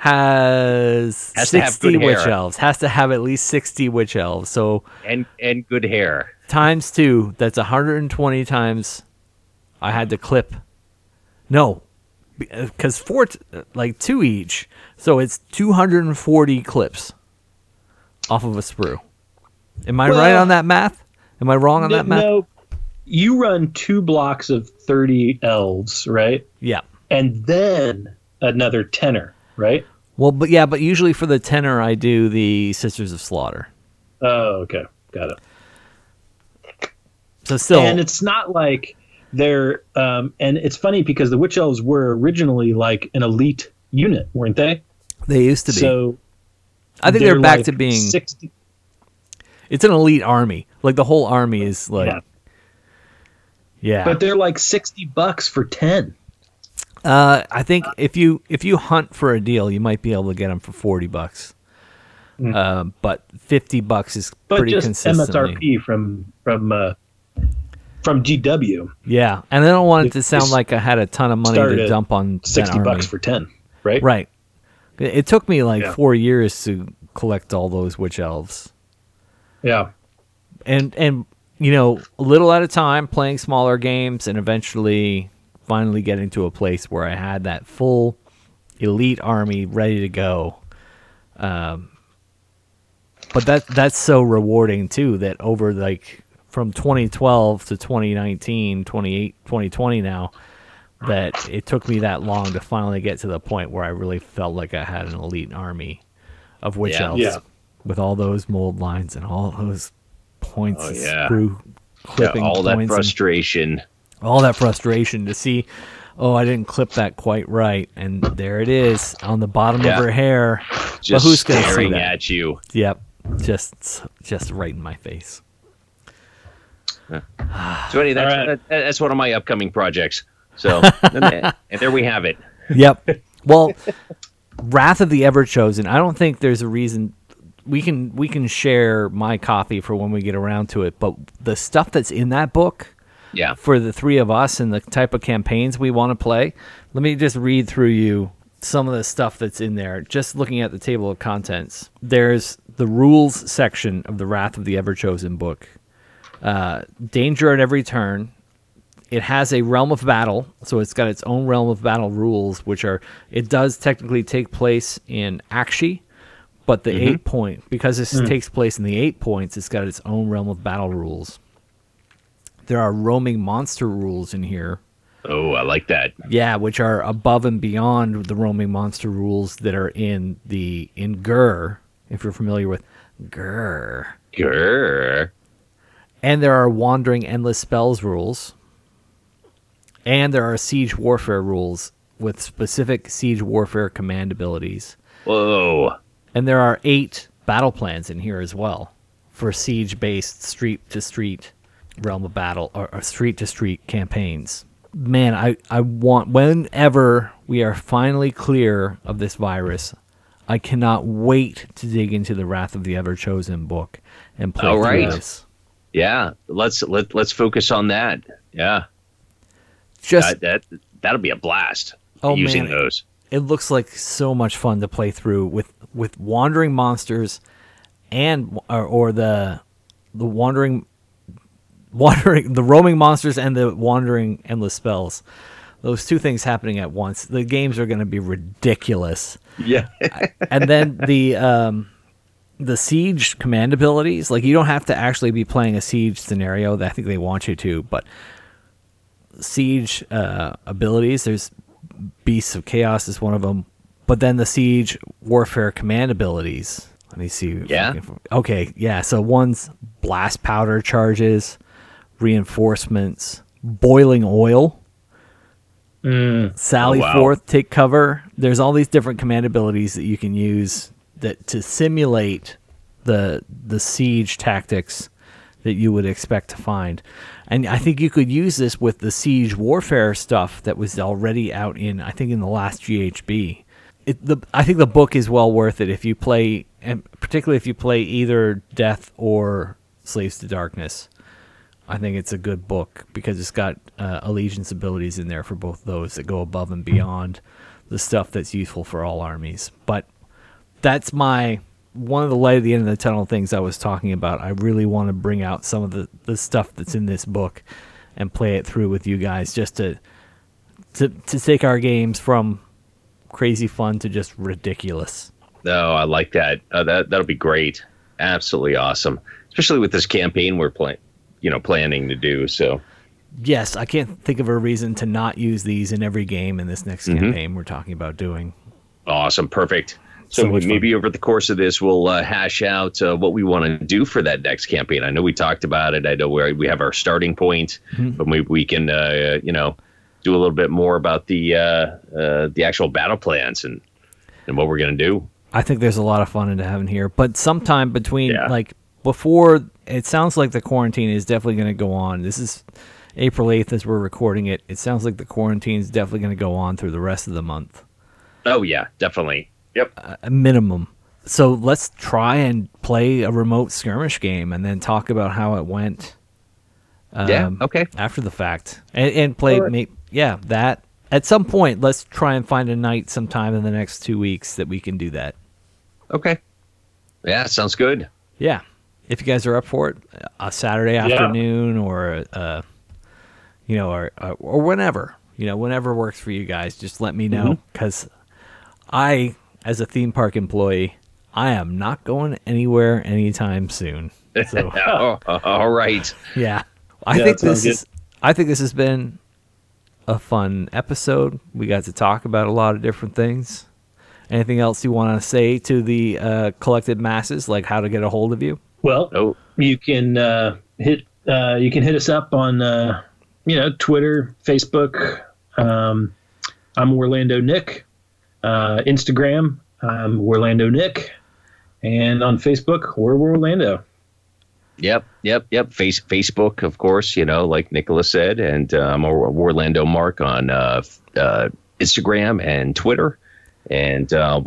has, Has 60 witch hair. elves. Has to have at least 60 witch elves. So And and good hair. times two that's 120 times i had to clip. No because uh, four t- like two each. So it's 240 clips off of a sprue. Am i right on that math? Am i wrong on No, that math? no, you run two blocks of 30 elves, right? yeah. And then another tenor, right? Well but yeah but usually for the tenor i do the sisters of slaughter Oh, okay. Got it. so still and it's not like they're um and it's funny because the witch elves were originally like an elite unit weren't they they used to be so i think they're, back like to being 60 it's an elite army like the whole army is like Yeah. yeah, but they're like 60 bucks for 10 uh i think if you if you hunt for a deal you might be able to get them for 40 bucks. Uh, but 50 bucks is Mm. but pretty just consistently. Msrp from from uh from gw yeah and i don't want it to sound like i had a ton of money to dump on 60 bucks for 10 right? Right. It it took me like Yeah. four years to collect all those witch elves. Yeah. And and you know a little at a time playing smaller games and eventually finally getting to a place where i had that full elite army ready to go um but that that's so rewarding too that over like from 2012 to 2019 28 2020 now that it took me that long to finally get to the point where i really felt like i had an elite army of witch Yeah. elves Yeah. with all those mold lines and all those points Oh, and yeah. screw Yeah, clipping all that points and frustration. All that frustration to see oh i didn't clip that quite right and there it is on the bottom Yeah. of her hair Just who's gonna see staring that? at you. yep just just right in my face So anyway, that's, All right. that, that's one of my upcoming projects. So and, and there we have it. Yep. Well, Wrath of the Ever Chosen. I don't think there's a reason we can we can share my copy for when we get around to it. But the stuff that's in that book Yeah. for the three of us and the type of campaigns we want to play. Let me just read through you some of the stuff that's in there. Just looking at the table of contents, there's the rules section of the Wrath of the Ever Chosen book. Uh, danger at every turn. It has a realm of battle, so it's got its own realm of battle rules, which are it does technically take place in Aqshy, but the eight point because this takes place in the eight points, it's got its own realm of battle rules. There are roaming monster rules in here. Oh, I like that. Yeah, which are above and beyond the roaming monster rules that are in the in Ghur, if you're familiar with Ghur. Grr. And there are wandering endless spells rules. And there are siege warfare rules with specific siege warfare command abilities. Whoa. And there are eight battle plans in here as well for siege based street to street realm of battle or, street to street campaigns. Man, I, I want, whenever we are finally clear of this virus, I cannot wait to dig into the Wrath of the Ever Chosen book and play All through right. this. Yeah. Let's let let's focus on that. Yeah. Just That, that that'll be a blast. Oh, using man. those. it looks like so much fun to play through with with wandering monsters and or, or the the wandering wandering the roaming monsters and the wandering endless spells. Those two things happening at once. The games are going to be ridiculous. Yeah. and then the um the siege command abilities like you don't have to actually be playing a siege scenario i think they want you to but siege uh, abilities there's beasts of chaos is one of them but then the siege warfare command abilities. Let me see Yeah? can- okay yeah so one's blast powder charges reinforcements boiling oil mm. Sally Oh, wow. forth, take cover. There's all these different command abilities that you can use that to simulate the the siege tactics that you would expect to find. And I think you could use this with the siege warfare stuff that was already out in I think in the last GHB. It, the, I think the book is well worth it if you play, and particularly if you play either Death or Slaves to Darkness. I think it's a good book because it's got uh, allegiance abilities in there for both those that go above and beyond the stuff that's useful for all armies. But that's my one of the light at the end of the tunnel things I was talking about. I really want to bring out some of the, the stuff that's in this book and play it through with you guys just to to to take our games from crazy fun to just ridiculous. No, I like that. Uh, that that'll be great. Absolutely awesome, especially with this campaign we're playing, you know, planning to do. So Yes, I can't think of a reason to not use these in every game in this next campaign we're talking about doing. awesome, perfect. So, So maybe over the course of this, we'll uh, hash out uh, what we want to do for that next campaign. I know we talked about it. I know where we have our starting point, but maybe we can, uh, you know, do a little bit more about the uh, uh, the actual battle plans and and what we're gonna do. I think there's a lot of fun into having here, but sometime between Yeah. like before, it sounds like the quarantine is definitely going to go on. This is April 8th as we're recording it. It sounds like the quarantine is definitely going to go on through the rest of the month, Oh yeah, definitely. Yep. a minimum. So let's try and play a remote skirmish game and then talk about how it went. yeah. um, Okay. after the fact and, and play ma- yeah that at some point let's try and find a night sometime in the next two weeks that we can do that Okay. Yeah, sounds good. yeah if you guys are up for it a saturday afternoon or uh you know or uh, or whenever you know whenever works for you guys just let me know because i as a theme park employee i am not going anywhere anytime soon so Oh, all right. Yeah. I Yeah, think this is I think this has been a fun episode. We got to talk about a lot of different things. Anything else you want to say to the uh, collected masses, like how to get a hold of you? Well, Oh, you can uh, hit uh, you can hit us up on uh, you know Twitter, Facebook. Um, I'm Warlando Nick. Uh, Instagram, I'm Warlando Nick, and on Facebook, we're Orlando. Yep, yep, yep. Face Facebook, of course. You know, like Nicholas said, and um, or Warlando Mark on uh, uh, Instagram and Twitter. And uh,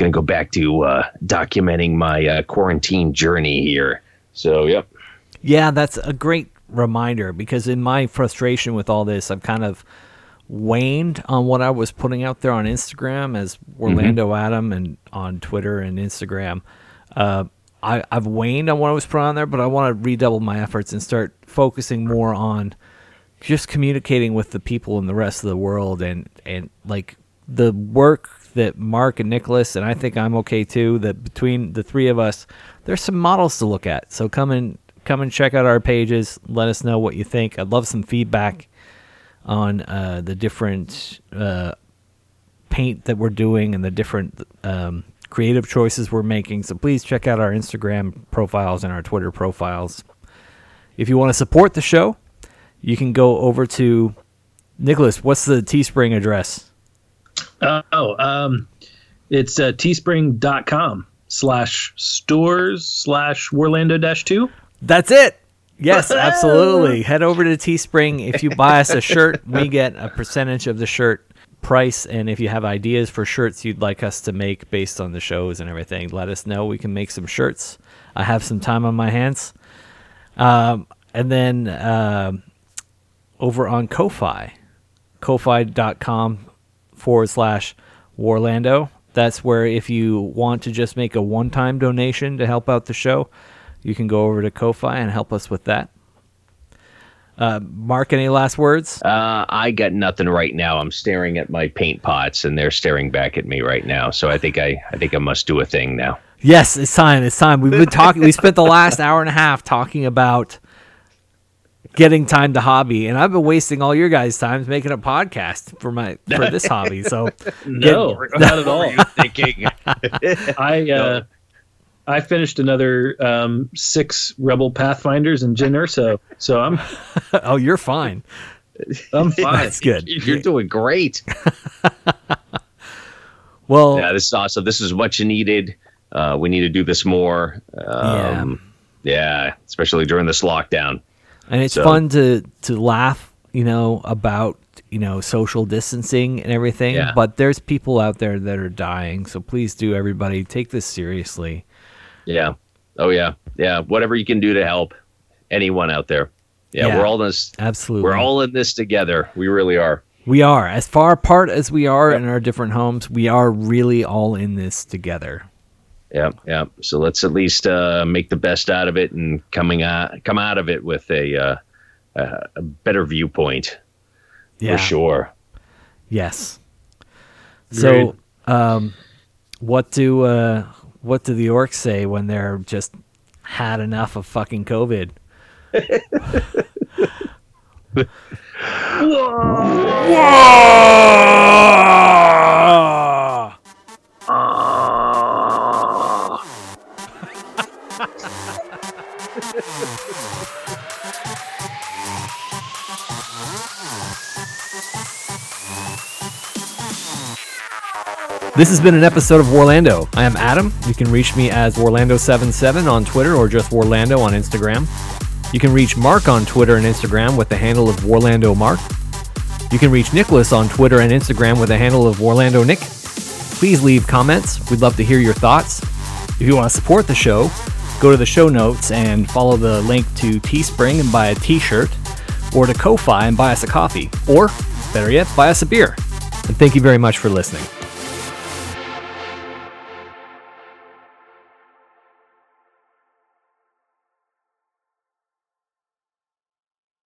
I'll gonna go back to uh, documenting my uh, quarantine journey here. So, yep. Yeah, that's a great reminder because in my frustration with all this, I've kind of waned on what I was putting out there on Instagram as Warlando Adam and on Twitter and Instagram. Uh, I, I've waned on what I was putting on there, but I want to redouble my efforts and start focusing more on just communicating with the people in the rest of the world and and like the work that Mark and Nicholas and I think I'm okay too that between the three of us there's some models to look at so come and come and check out our pages let us know what you think I'd love some feedback on uh, the different uh, paint that we're doing and the different um, creative choices we're making so please check out our Instagram profiles and our Twitter profiles if you want to support the show you can go over to Nicholas. What's the Teespring address? Uh, oh, um, it's uh, teespring.com slash stores slash Orlando dash two. That's it. Yes, absolutely. Head over to Teespring. If you buy us a shirt, we get a percentage of the shirt price. And if you have ideas for shirts you'd like us to make based on the shows and everything, let us know. We can make some shirts. I have some time on my hands. Um, and then um over on Ko-Fi, ko-fi.com forward slash Warlando. That's where if you want to just make a one-time donation to help out the show, you can go over to Ko-Fi and help us with that. Uh, Mark, any last words? Uh, I got nothing right now. I'm staring at my paint pots, and they're staring back at me right now. So I think I, I think I must do a thing now. Yes, it's time. It's time. We've been talking. we spent the last hour and a half talking about getting time to hobby, and I've been wasting all your guys' time making a podcast for my for this hobby. So No, not at all. What were you thinking? I uh, I finished another um, six Rebel Pathfinders in Jyn Erso, so I'm oh, you're fine. I'm fine. That's good. You're doing great. Well, Yeah, this is awesome. This is much needed. Uh, we need to do this more. Um, yeah. especially during this lockdown. And it's So- fun to to laugh, you know, about you know social distancing and everything. Yeah. But there's people out there that are dying, so please do everybody take this seriously. Yeah. Oh yeah. Yeah. Whatever you can do to help anyone out there. Yeah, Yeah. we're all in this. Absolutely, We're all in this together. We really are. we are as far apart as we are in our different homes. We are really all in this together. Yeah, yeah. So let's at least uh, make the best out of it and coming out come out of it with a uh, a, a better viewpoint Yeah, for sure. Yes. Agreed. So, um, what do uh, what do the orcs say when they're just had enough of fucking COVID? This has been an episode of Warlando. I am Adam. You can reach me as Warlando77 on Twitter or just Warlando on Instagram. You can reach Mark on Twitter and Instagram with the handle of Warlando Mark. You can reach Nicholas on Twitter and Instagram with the handle of Warlando Nick. Please leave comments. We'd love to hear your thoughts. If you want to support the show, go to the show notes and follow the link to Teespring and buy a t-shirt, or to Ko-Fi and buy us a coffee, or better yet, buy us a beer. And thank you very much for listening.